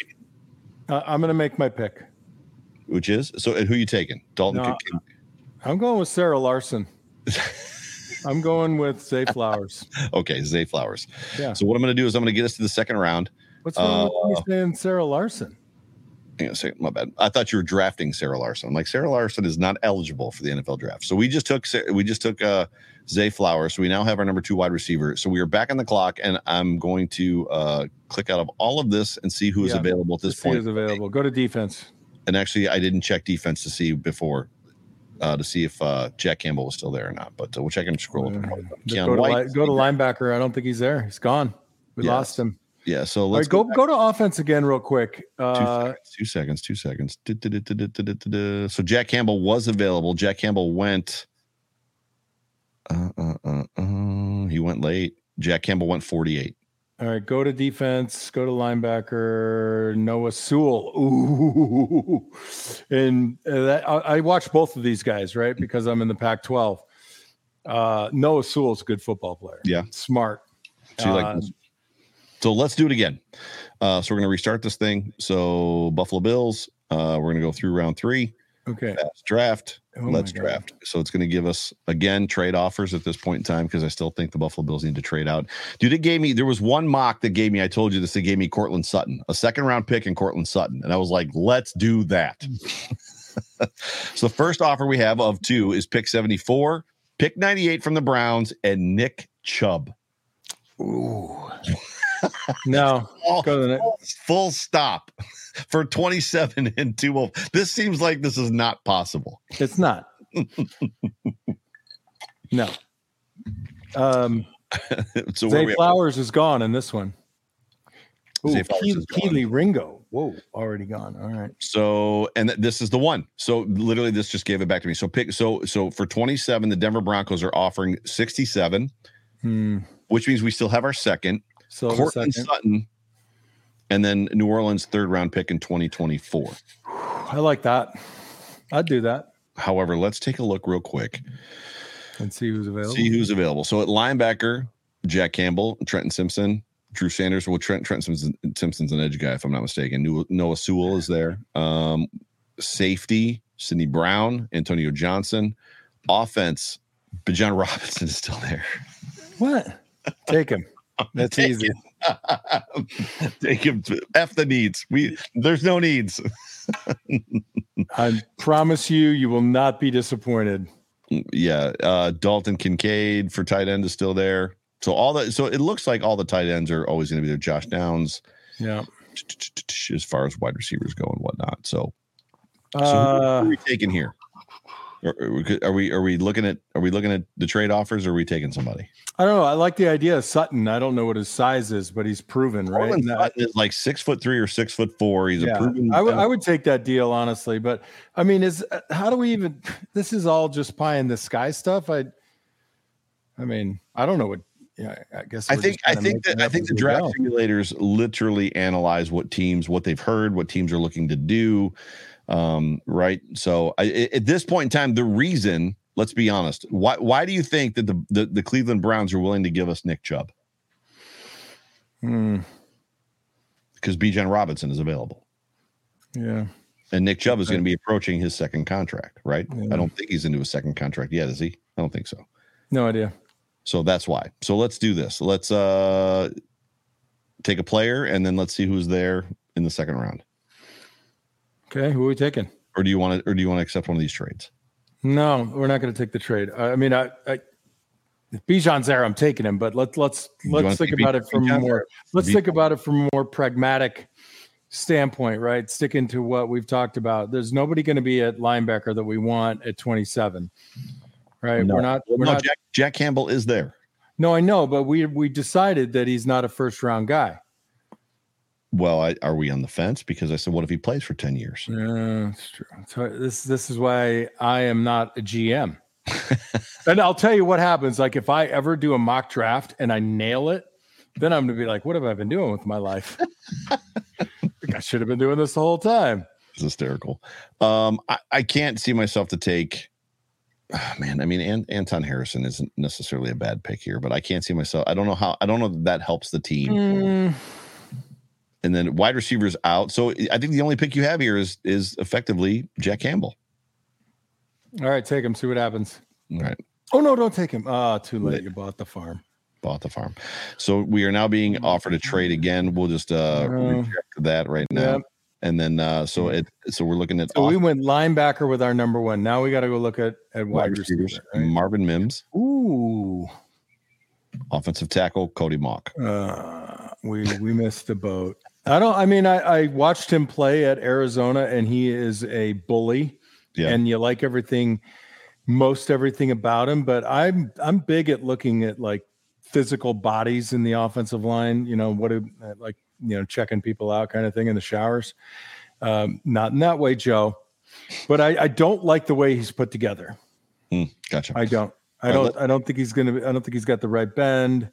uh, I'm going to make my pick. which is so. And who you taking? Dalton. No, Kincaid? I'm going with Sarah Larson. I'm going with Zay Flowers. Okay, Zay Flowers. Yeah. So what I'm going to do is I'm going to get us to the second round. What's wrong Uh, with saying Sarah Larson? On a second, my bad. I thought you were drafting Sarah Larson. I'm like Sarah Larson is not eligible for the NFL draft. So we just took we just took uh Zay Flowers. So we now have our number two wide receiver. So we are back on the clock, and I'm going to uh click out of all of this and see who is Yeah, available at this This is point. available. Go to defense. And actually, I didn't check defense to see before uh to see if uh Jack Campbell was still there or not. But uh, which I can scroll up. Just Keon go, to, go to linebacker. I don't think he's there. He's gone. We Yes. lost him. Yeah. So let's right, go back go to offense again, real quick. Two Uh, seconds, two seconds, two seconds. So Jack Campbell was available. Jack Campbell went. Uh, uh, uh, uh, he went late. Jack Campbell went 48. all right, go to defense. Go to linebacker. Noah Sewell. Ooh, and uh, that, I, I watch both of these guys, right? Because I'm in the Pac-12. Uh, Noah Sewell's a good football player. Yeah. smart. So you like Uh? So let's do it again. Uh, so we're going to restart this thing. So Buffalo Bills. Uh, we're going to go through round three. Okay. Fast draft. Oh let's draft. So it's going to give us again trade offers at this point in time because I still think the Buffalo Bills need to trade out. Dude, it gave me there was one mock that gave me. I told you this. They gave me Courtland Sutton, a second round pick in Courtland Sutton, and I was like, let's do that. so the first offer we have of two is pick seventy four, pick ninety eight from the Browns, and Nick Chubb. Ooh. No. All- Go to the next. full, full stop for 27 and 2 This seems like this is not possible. It's not. no. Um, so Zay? Flowers is gone in this one. Ooh, Kelee, is. Kelee Ringo. Whoa, already gone. All right. So and th- this is the one. So literally this just gave it back to me. So pick so so for 27 the Denver Broncos are offering 67, Hmm. which means we still have our second. So Courtland. Sutton and then New Orleans third round pick in 2024. I like that. I'd do that However, let's take a look real quick. and see who's available. See who's available. So at linebacker, Jack Campbell, Trenton Simpson, Drew Sanders. Well, Trent Trent Simpson's, Simpson's an edge guy, if I'm not mistaken. Noah Sewell is there. Um, safety, Sidney Brown, Antonio Johnson. Offense, Bijan Robinson is still there. What? Take him. That's Take easy. Take him to F the needs. We there's no needs. I promise you, you will not be disappointed. yeah. Uh Dalton Kincaid for tight end is still there. So all that so it looks like all the tight ends are always going to be there. Josh Downs. Yeah. as far as wide receivers go and whatnot. So, so who, who Uh, are we taking here? Are, are we- are we looking at are we looking at the trade offers or are we taking somebody? I don't know. I like the idea of Sutton. I don't know what his size is, but he's proven, right? Courtland And I- Sutton is like six foot three or six foot four. He's a proven. I would take that deal honestly, but I mean, is uh, how do we even? This is all just pie in the sky stuff. I, I mean, I don't know what. Yeah, I guess I think I think that I think the draft go. simulators literally analyze what teams what they've heard, what teams are looking to do. Um, right. So I, at this point in time, the reason, let's be honest, why why do you think that the the, the Cleveland Browns are willing to give us Nick Chubb? Hmm, Because Bijan Robinson is available. yeah, And Nick Chubb is going to be approaching his second contract, right? Yeah. I don't think he's into a second contract yet, is he? I don't think so. no idea. So that's why. So let's do this. Let's uh take a player and then let's see who's there in the second round. Okay, who are we taking? Or do you want to or do you want to accept one of these trades? No, we're not going to take the trade. I I mean, I, I if Bijan's there, I'm taking him. But let's let's let's think about Bijan it from or more. Let's Bijan? think about it from a more pragmatic standpoint, right? Sticking to what we've talked about. There's nobody going to be at linebacker that we want at 27, right? No. We're not. We're no, not. Jack, Jack Campbell is there. No, I know, but we we decided that he's not a first round guy. Well, I, are we on the fence? Because I said, what if he plays for 10 years? Yeah, that's true. So this this is why I am not a GM. and I'll tell you what happens. Like if I ever do a mock draft and I nail it, then I'm gonna be like, what have I been doing with my life? I should have been doing this the whole time. It's hysterical. Um, I, I can't see myself to take. ah, man, I mean, An- Anton Harrison isn't necessarily a bad pick here, but I can't see myself. I don't know how. I don't know that that helps the team. Mm, And then wide receivers out. So I think the only pick you have here is is effectively Jack Campbell. all right, take him. See what happens. All right, Oh no, don't take him. Ah, too late. You bought the farm. bought the farm. So we are now being offered a trade again. We'll just uh Uh, reject that right now. Yep. And then uh so it so we're looking at So we went linebacker with our number one. Now we got to go look at at wide, wide receiver. receivers. right? Marvin Mims, Ooh. offensive tackle, Cody Mauch. Uh, we we missed the boat. I don't. I mean, I, I watched him play at Arizona, and he is a bully. Yeah. And you like everything, most everything about him. But I'm I'm big at looking at like physical bodies in the offensive line. You know what? do- Like you know, checking people out, kind of thing in the showers. Um, not in that way, Joe. But I, I don't like the way he's put together. Hmm, gotcha. I don't. I don't. I don't think he's gonna. I don't think he's got the right bend.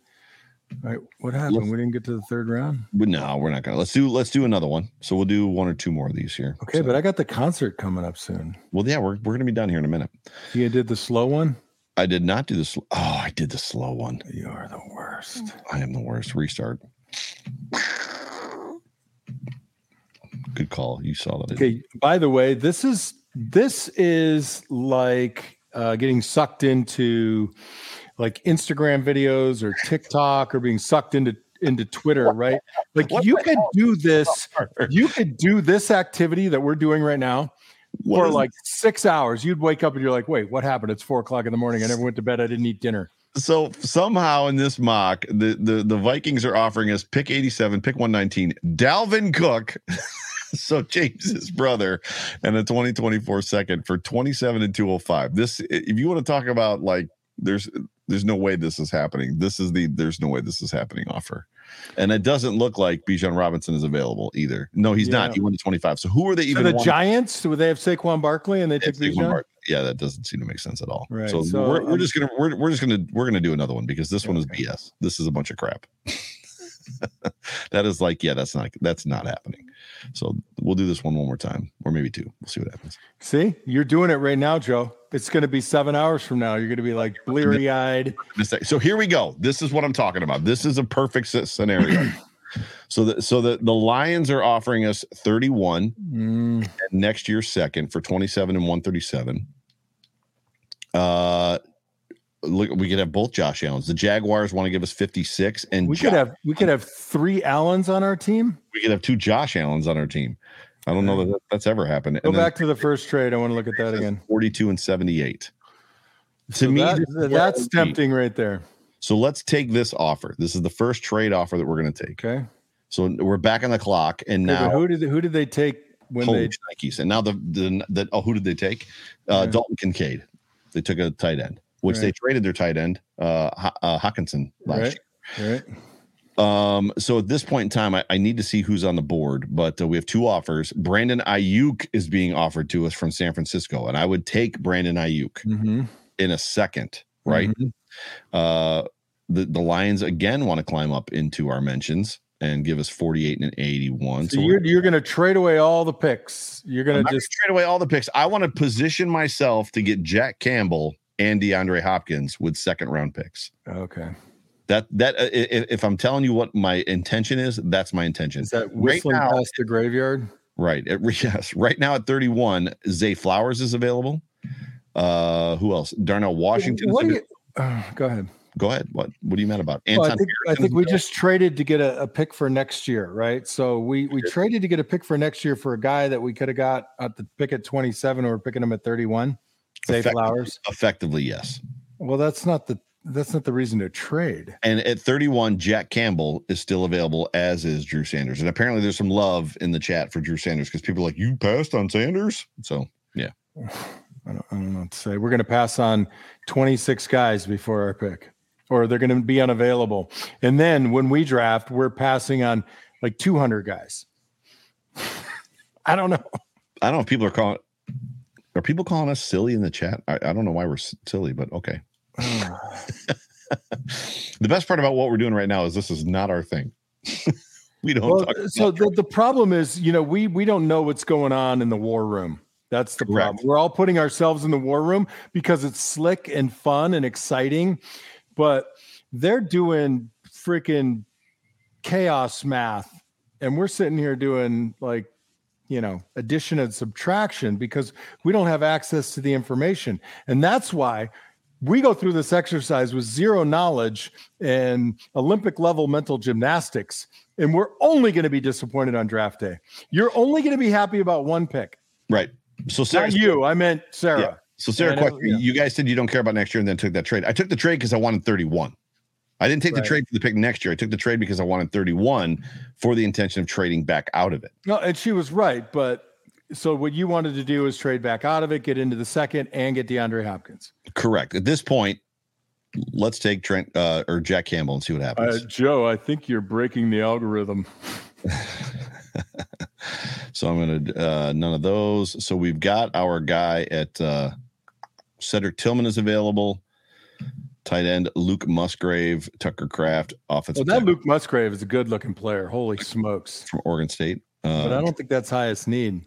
All right, what happened? Let's, we didn't get to the third round. But no, we're not gonna. Let's do let's do another one. So we'll do one or two more of these here. Okay, so. but I got the concert coming up soon. Well, yeah, we're we're gonna be down here in a minute. You did the slow one. I did not do the slow. Oh, I did the slow one. You are the worst. I am the worst. Restart. Good call. You saw that. Okay. By the way, this is this is like uh, getting sucked into like Instagram videos or TikTok or being sucked into into Twitter, right? Like What you could hell? do this, you could do this activity that we're doing right now What for like six hours. You'd wake up and you're like, wait, what happened? It's four o'clock in the morning. I never went to bed. I didn't eat dinner. so somehow in this mock, the, the the Vikings are offering us pick 87, pick 119, Dalvin Cook. so James's brother and a 2024 second for 27 and 205. This if you want to talk about like there's there's no way this is happening. This is the there's no way this is happening offer. And it doesn't look like Bijan Robinson is available either. No, he's Yeah. not. He went to 25. So who are they So even the wanting- Giants, would they have Saquon Barkley and they Yeah, took Bijan? Barkley. Yeah, that doesn't seem to make sense at all. Right, So, so, we're, we're um, just gonna we're, we're just gonna we're gonna do another one because this one is BS. This is a bunch of crap. that is like, yeah, that's not that's not happening. So we'll do this one one more time, or maybe two. We'll see what happens. See, you're doing it right now, Joe. It's going to be seven hours from now. You're going to be like bleary eyed. So here we go. This is what I'm talking about. This is a perfect scenario. so the so the the Lions are offering us 31 Mm, next year second for 27 and 137. Uh look, we could have both Josh Allen's. The Jaguars want to give us 56, and we Jo- could have we could have three Allens on our team. we could have two Josh Allens on our team. I don't know that that- that's ever happened. Go then back to the first trade. I want to look at that again. 42 and 78. To So me, that- that's I would be. tempting right there. So let's take this offer. This is the first trade offer that we're going to take. Okay. So we're back on the clock, and Okay, now who did who did they take when they? Nikes. And now the the, the oh, who did they take? Uh, Yeah. Dalton Kincaid. They took a tight end, which they traded their tight end, uh, uh Hockenson last Right. Right. year. Um, so at this point in time, I, I need to see who's on the board, but uh, we have two offers. Brandon Aiyuk is being offered to us from San Francisco, and I would take Brandon Aiyuk Mm-hmm. in a second, right? Uh, the the Lions again want to climb up into our mentions and give us 48 and 81. So we're- you're you're going to trade away all the picks. You're going to gonna just trade away all the picks. I want to position myself to get Jack Campbell and DeAndre Hopkins with second round picks. okay. That that uh, if, I'm telling you what my intention is, that's my intention. Is that right now? past the graveyard? Right. Yes. Right now at 31, Zay Flowers is available. Uh, who else? Darnell Washington. What you, uh, go ahead. Go ahead. What What are you mad about? Well, I think I think we just traded to get a, a pick for next year, right? So we we traded to get a pick for next year for a guy that we could have got at the pick at 27 or we're picking him at 31. Zay Effectively- Flowers. effectively yes. Well, that's not the that's not the reason to trade. And at 31, Jack Campbell is still available, as is Drew Sanders. And apparently, there's some love in the chat for Drew Sanders because people are like, you passed on Sanders. So, yeah. I don't, I don't know what to say. We're going to pass on 26 guys before our pick, or they're going to be unavailable. And then when we draft, we're passing on like 200 guys. I don't know. I don't know if people are calling, are people calling us silly in the chat? I, I don't know why we're silly, but okay. the best part about what we're doing right now is this is not our thing. we don't well, talk so the, the problem is, you know, we we don't know what's going on in the war room. That's the Correct. problem. We're all putting ourselves in the war room because it's slick and fun and exciting, but they're doing freaking chaos math, and we're sitting here doing like, you know, addition and subtraction because we don't have access to the information, and that's why we go through this exercise with zero knowledge and Olympic level mental gymnastics, and we're only going to be disappointed on draft day. You're only going to be happy about one pick. right. So, Sarah, Not you. I meant Sarah. Yeah. So, Sarah, question: yeah. You guys said you don't care about next year, and then took that trade. I took the trade because I wanted 31. I didn't take Right. the trade for the pick next year. I took the trade because I wanted 31 for the intention of trading back out of it. No, and she was right. But so what you wanted to do is trade back out of it, get into the second, and get DeAndre Hopkins. Correct. At this point, let's take Trent uh, or Jack Campbell and see what happens. Joe, I think you're breaking the algorithm. so I'm gonna uh, none of those. So we've got our guy at uh, Cedric Tillman is available. Tight end Luke Musgrave, Tucker Kraft, Well, offensive that tackle Luke Musgrave is a good looking player. Holy smokes. from Oregon State. But I Uh, don't think that's highest need.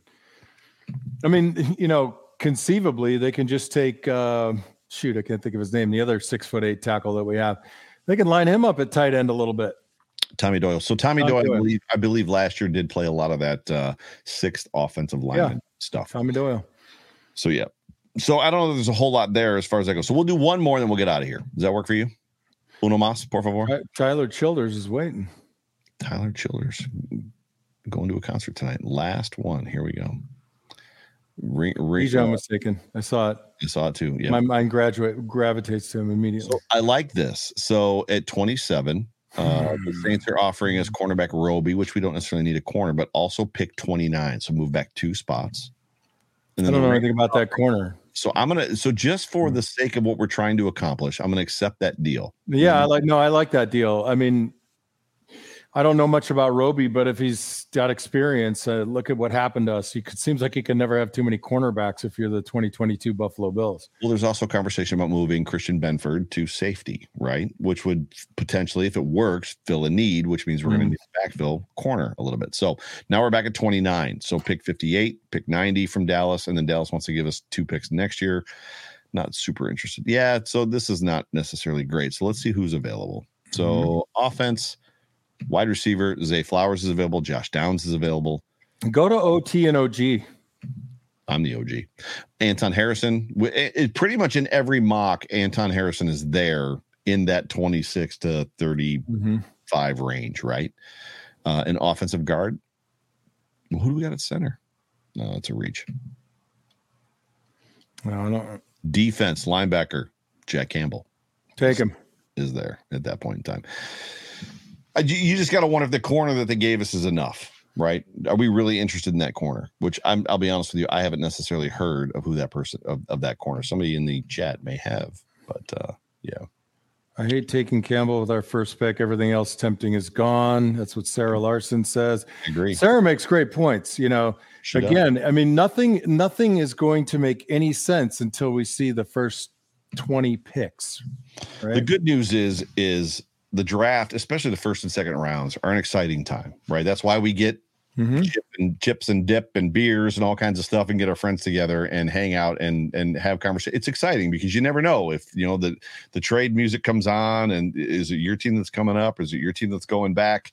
I mean, you know, conceivably they can just take uh shoot, I can't think of his name, the other six foot eight tackle that we have. They can line him up at tight end a little bit. Tommy Doyle. So Tommy, Tommy Doyle, I believe, I believe last year did play a lot of that uh, sixth offensive lineman stuff. Tommy Doyle. So yeah. So I don't know. if There's a whole lot there as far as that goes. So we'll do one more, and then we'll get out of here. Does that work for you? Uno más, por favor. Tyler Childers is waiting. Tyler Childers going to a concert tonight. Last one. Here we go. Re, re, He's I'm mistaken. I saw it. I saw it too. Yeah. My mind graduate gravitates to him immediately. So I like this. So at 27, uh, the Saints are offering us cornerback Roby, which we don't necessarily need a corner, but also pick 29. So move back two spots. I don't know anything about that corner. So I'm gonna. So just for mm. the sake of what we're trying to accomplish, I'm gonna accept that deal. Yeah, I mm-hmm. like no, I like that deal. I mean, I don't know much about Roby, but if he's got experience, uh, look at what happened to us. He could, seems like he can never have too many cornerbacks if you're the 2022 Buffalo Bills. Well, there's also conversation about moving Christian Benford to safety, right? Which would potentially, if it works, fill a need, which means we're going to need to backfill corner a little bit. So now we're back at 29. So pick 58, pick 90 from Dallas, and then Dallas wants to give us two picks next year. Not super interested. Yeah. So this is not necessarily great. So let's see who's available. So offense, wide receiver, Zay Flowers is available. Josh Downs is available. Go to OT and OG. I'm the OG. Anton Harrison, it, it- pretty much in every mock, Anton Harrison is there in that 26 to 35 range, right? Uh, an offensive guard. Well, who do we got at center? No, it's a reach. No, I don't Defense, linebacker, Jack Campbell take him. is there at that point in time. You, you just got to wonder if the corner that they gave us is enough, right? Are we really interested in that corner? Which I'm, I'll be honest with you, I haven't necessarily heard of who that person of, of that corner. Somebody in the chat may have, but uh, yeah, I hate taking Campbell with our first pick. Everything else tempting is gone. That's what Sarah Larson says. I agree. Sarah makes great points. You know, She does. again, I mean, nothing, nothing is going to make any sense until we see the first 20 picks. Right. The good news is is the draft, especially the first and second rounds, are an exciting time, right? That's why we get Mhm. chip and chips and dip and beers and all kinds of stuff and get our friends together and hang out and and have conversation. It's exciting because you never know if you know the the trade music comes on and is it your team that's coming up? Is it your team that's going back?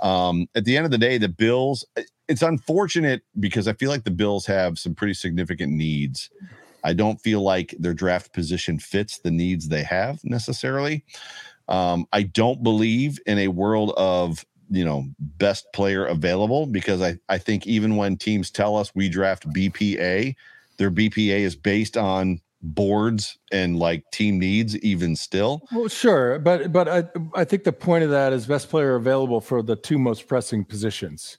Um, at the end of the day, the Bills. It's unfortunate because I feel like the Bills have some pretty significant needs. I don't feel like their draft position fits the needs they have necessarily. Um, I don't believe in a world of you know best player available because I I think even when teams tell us we draft BPA, their BPA is based on boards and like team needs even still. Well, sure, but but I I think the point of that is best player available for the two most pressing positions.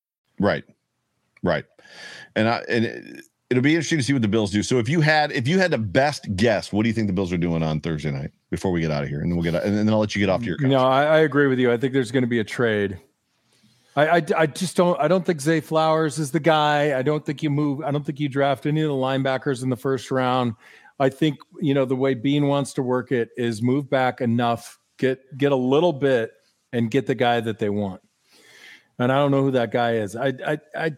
Right. Right. And I and it, it'll be interesting to see what the Bills do. So if you had if you had the best guess, what do you think the Bills are doing on Thursday night before we get out of here? And then we'll get out, and then I'll let you get off to your No, I, I agree with you. I think there's going to be a trade. I, I I just don't I don't think Zay Flowers is the guy. I don't think you move. I don't think you draft any of the linebackers in the first round. I think you know the way Beane wants to work it is move back enough, get get a little bit, and get the guy that they want. And I don't know who that guy is. I I, I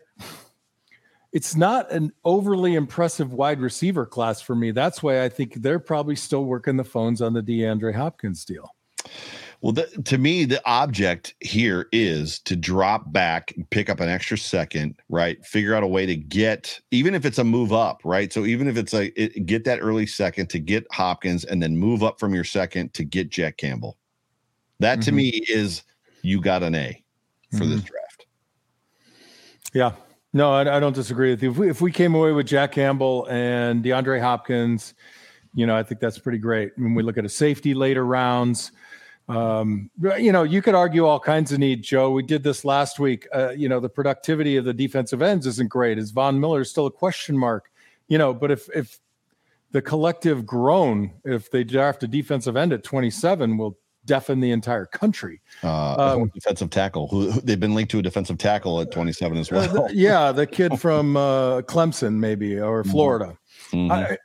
it's not an overly impressive wide receiver class for me. That's why I think they're probably still working the phones on the DeAndre Hopkins deal. Well, the, to me, the object here is to drop back, pick up an extra second, right? Figure out a way to get, even if it's a move up, right? So even if it's a it, get that early second to get Hopkins, and then move up from your second to get Jack Campbell. That to Mhm. me is you got an A for this draft. Yeah. No, I, I don't disagree with you. If we, if we came away with Jack Campbell and DeAndre Hopkins, you know, I think that's pretty great. When we look at a safety later rounds, um, you know, you could argue all kinds of need, Joe. We did this last week. Uh, you know, the productivity of the defensive ends isn't great. Is Von Miller still a question mark? You know, but if if the collective groan, if they draft a defensive end at 27, well, deafen the entire country. Uh, um, defensive tackle. Who, who, they've been linked to a defensive tackle at 27 as well. Uh, the, yeah, the kid from uh, Clemson, maybe or mm-hmm. Florida. Mm-hmm. I,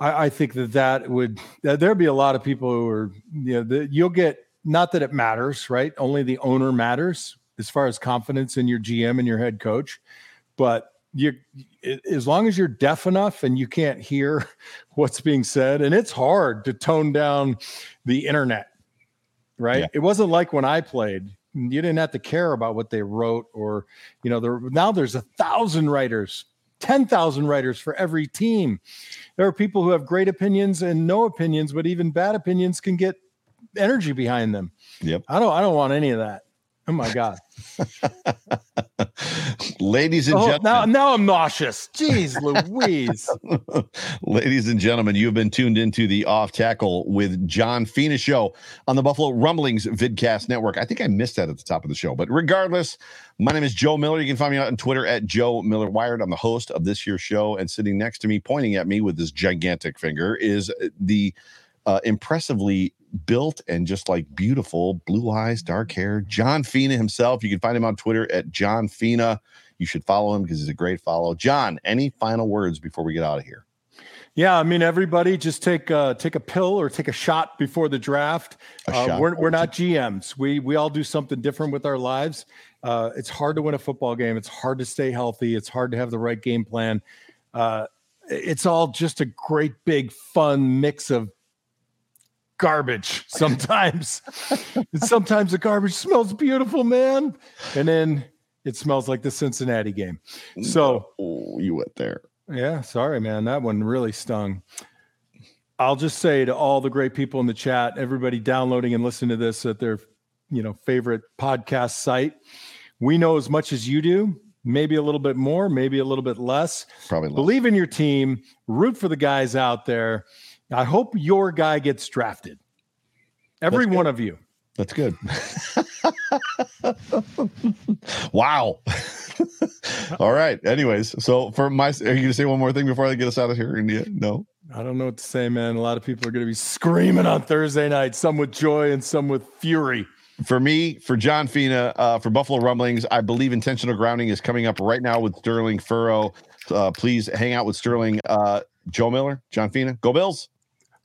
I, I, think that that would that there'd be a lot of people who are you know the, you'll get not that it matters, right? Only the owner matters as far as confidence in your GM and your head coach, but you as long as you're deaf enough and you can't hear what's being said and it's hard to tone down the internet right? Yeah. it wasn't like when i played you didn't have to care about what they wrote or you know there now there's a thousand writers 10,000 writers for every team. There are people who have great opinions and no opinions but even bad opinions can get energy behind them. Yep. I don't i don't want any of that Oh my God. Ladies and oh, gentlemen. Now, now I'm nauseous. Jeez Louise. Ladies and gentlemen, you have been tuned into the Off Tackle with John Fina show on the Buffalo Rumblings Vidcast Network. I think I missed that at the top of the show, but regardless, my name is Joe Miller. You can find me out on Twitter at Joe Miller Wired. I'm the host of this year's show, and sitting next to me, pointing at me with this gigantic finger, is the uh, impressively built and just like beautiful, blue eyes, dark hair. John Fina himself. You can find him on Twitter at John Fina. You should follow him because he's a great follow. John, any final words before we get out of here? Yeah, I mean, everybody just take uh, take a pill or take a shot before the draft. Uh, we're we're not GMs. We we all do something different with our lives. Uh, it's hard to win a football game. It's hard to stay healthy. It's hard to have the right game plan. Uh, it's all just a great big fun mix of garbage sometimes. sometimes the garbage smells beautiful, man. And then it smells like the Cincinnati game. So oh, you went there. Yeah, sorry, man. That one really stung. I'll just say to all the great people in the chat, everybody downloading and listening to this at their, you know, favorite podcast site. We know as much as you do, maybe a little bit more, maybe a little bit less. Probably less. Believe in your team, root for the guys out there I hope your guy gets drafted. Every one of you. That's good. wow. All right. Anyways, so for my, are you going to say one more thing before I get us out of here? India? No. I don't know what to say, man. A lot of people are going to be screaming on Thursday night, some with joy and some with fury. For me, for John Fina, uh, for Buffalo Rumblings, I believe intentional grounding is coming up right now with Sterling Furrow. Uh, please hang out with Sterling. Uh, Joe Miller, John Fina, go Bills.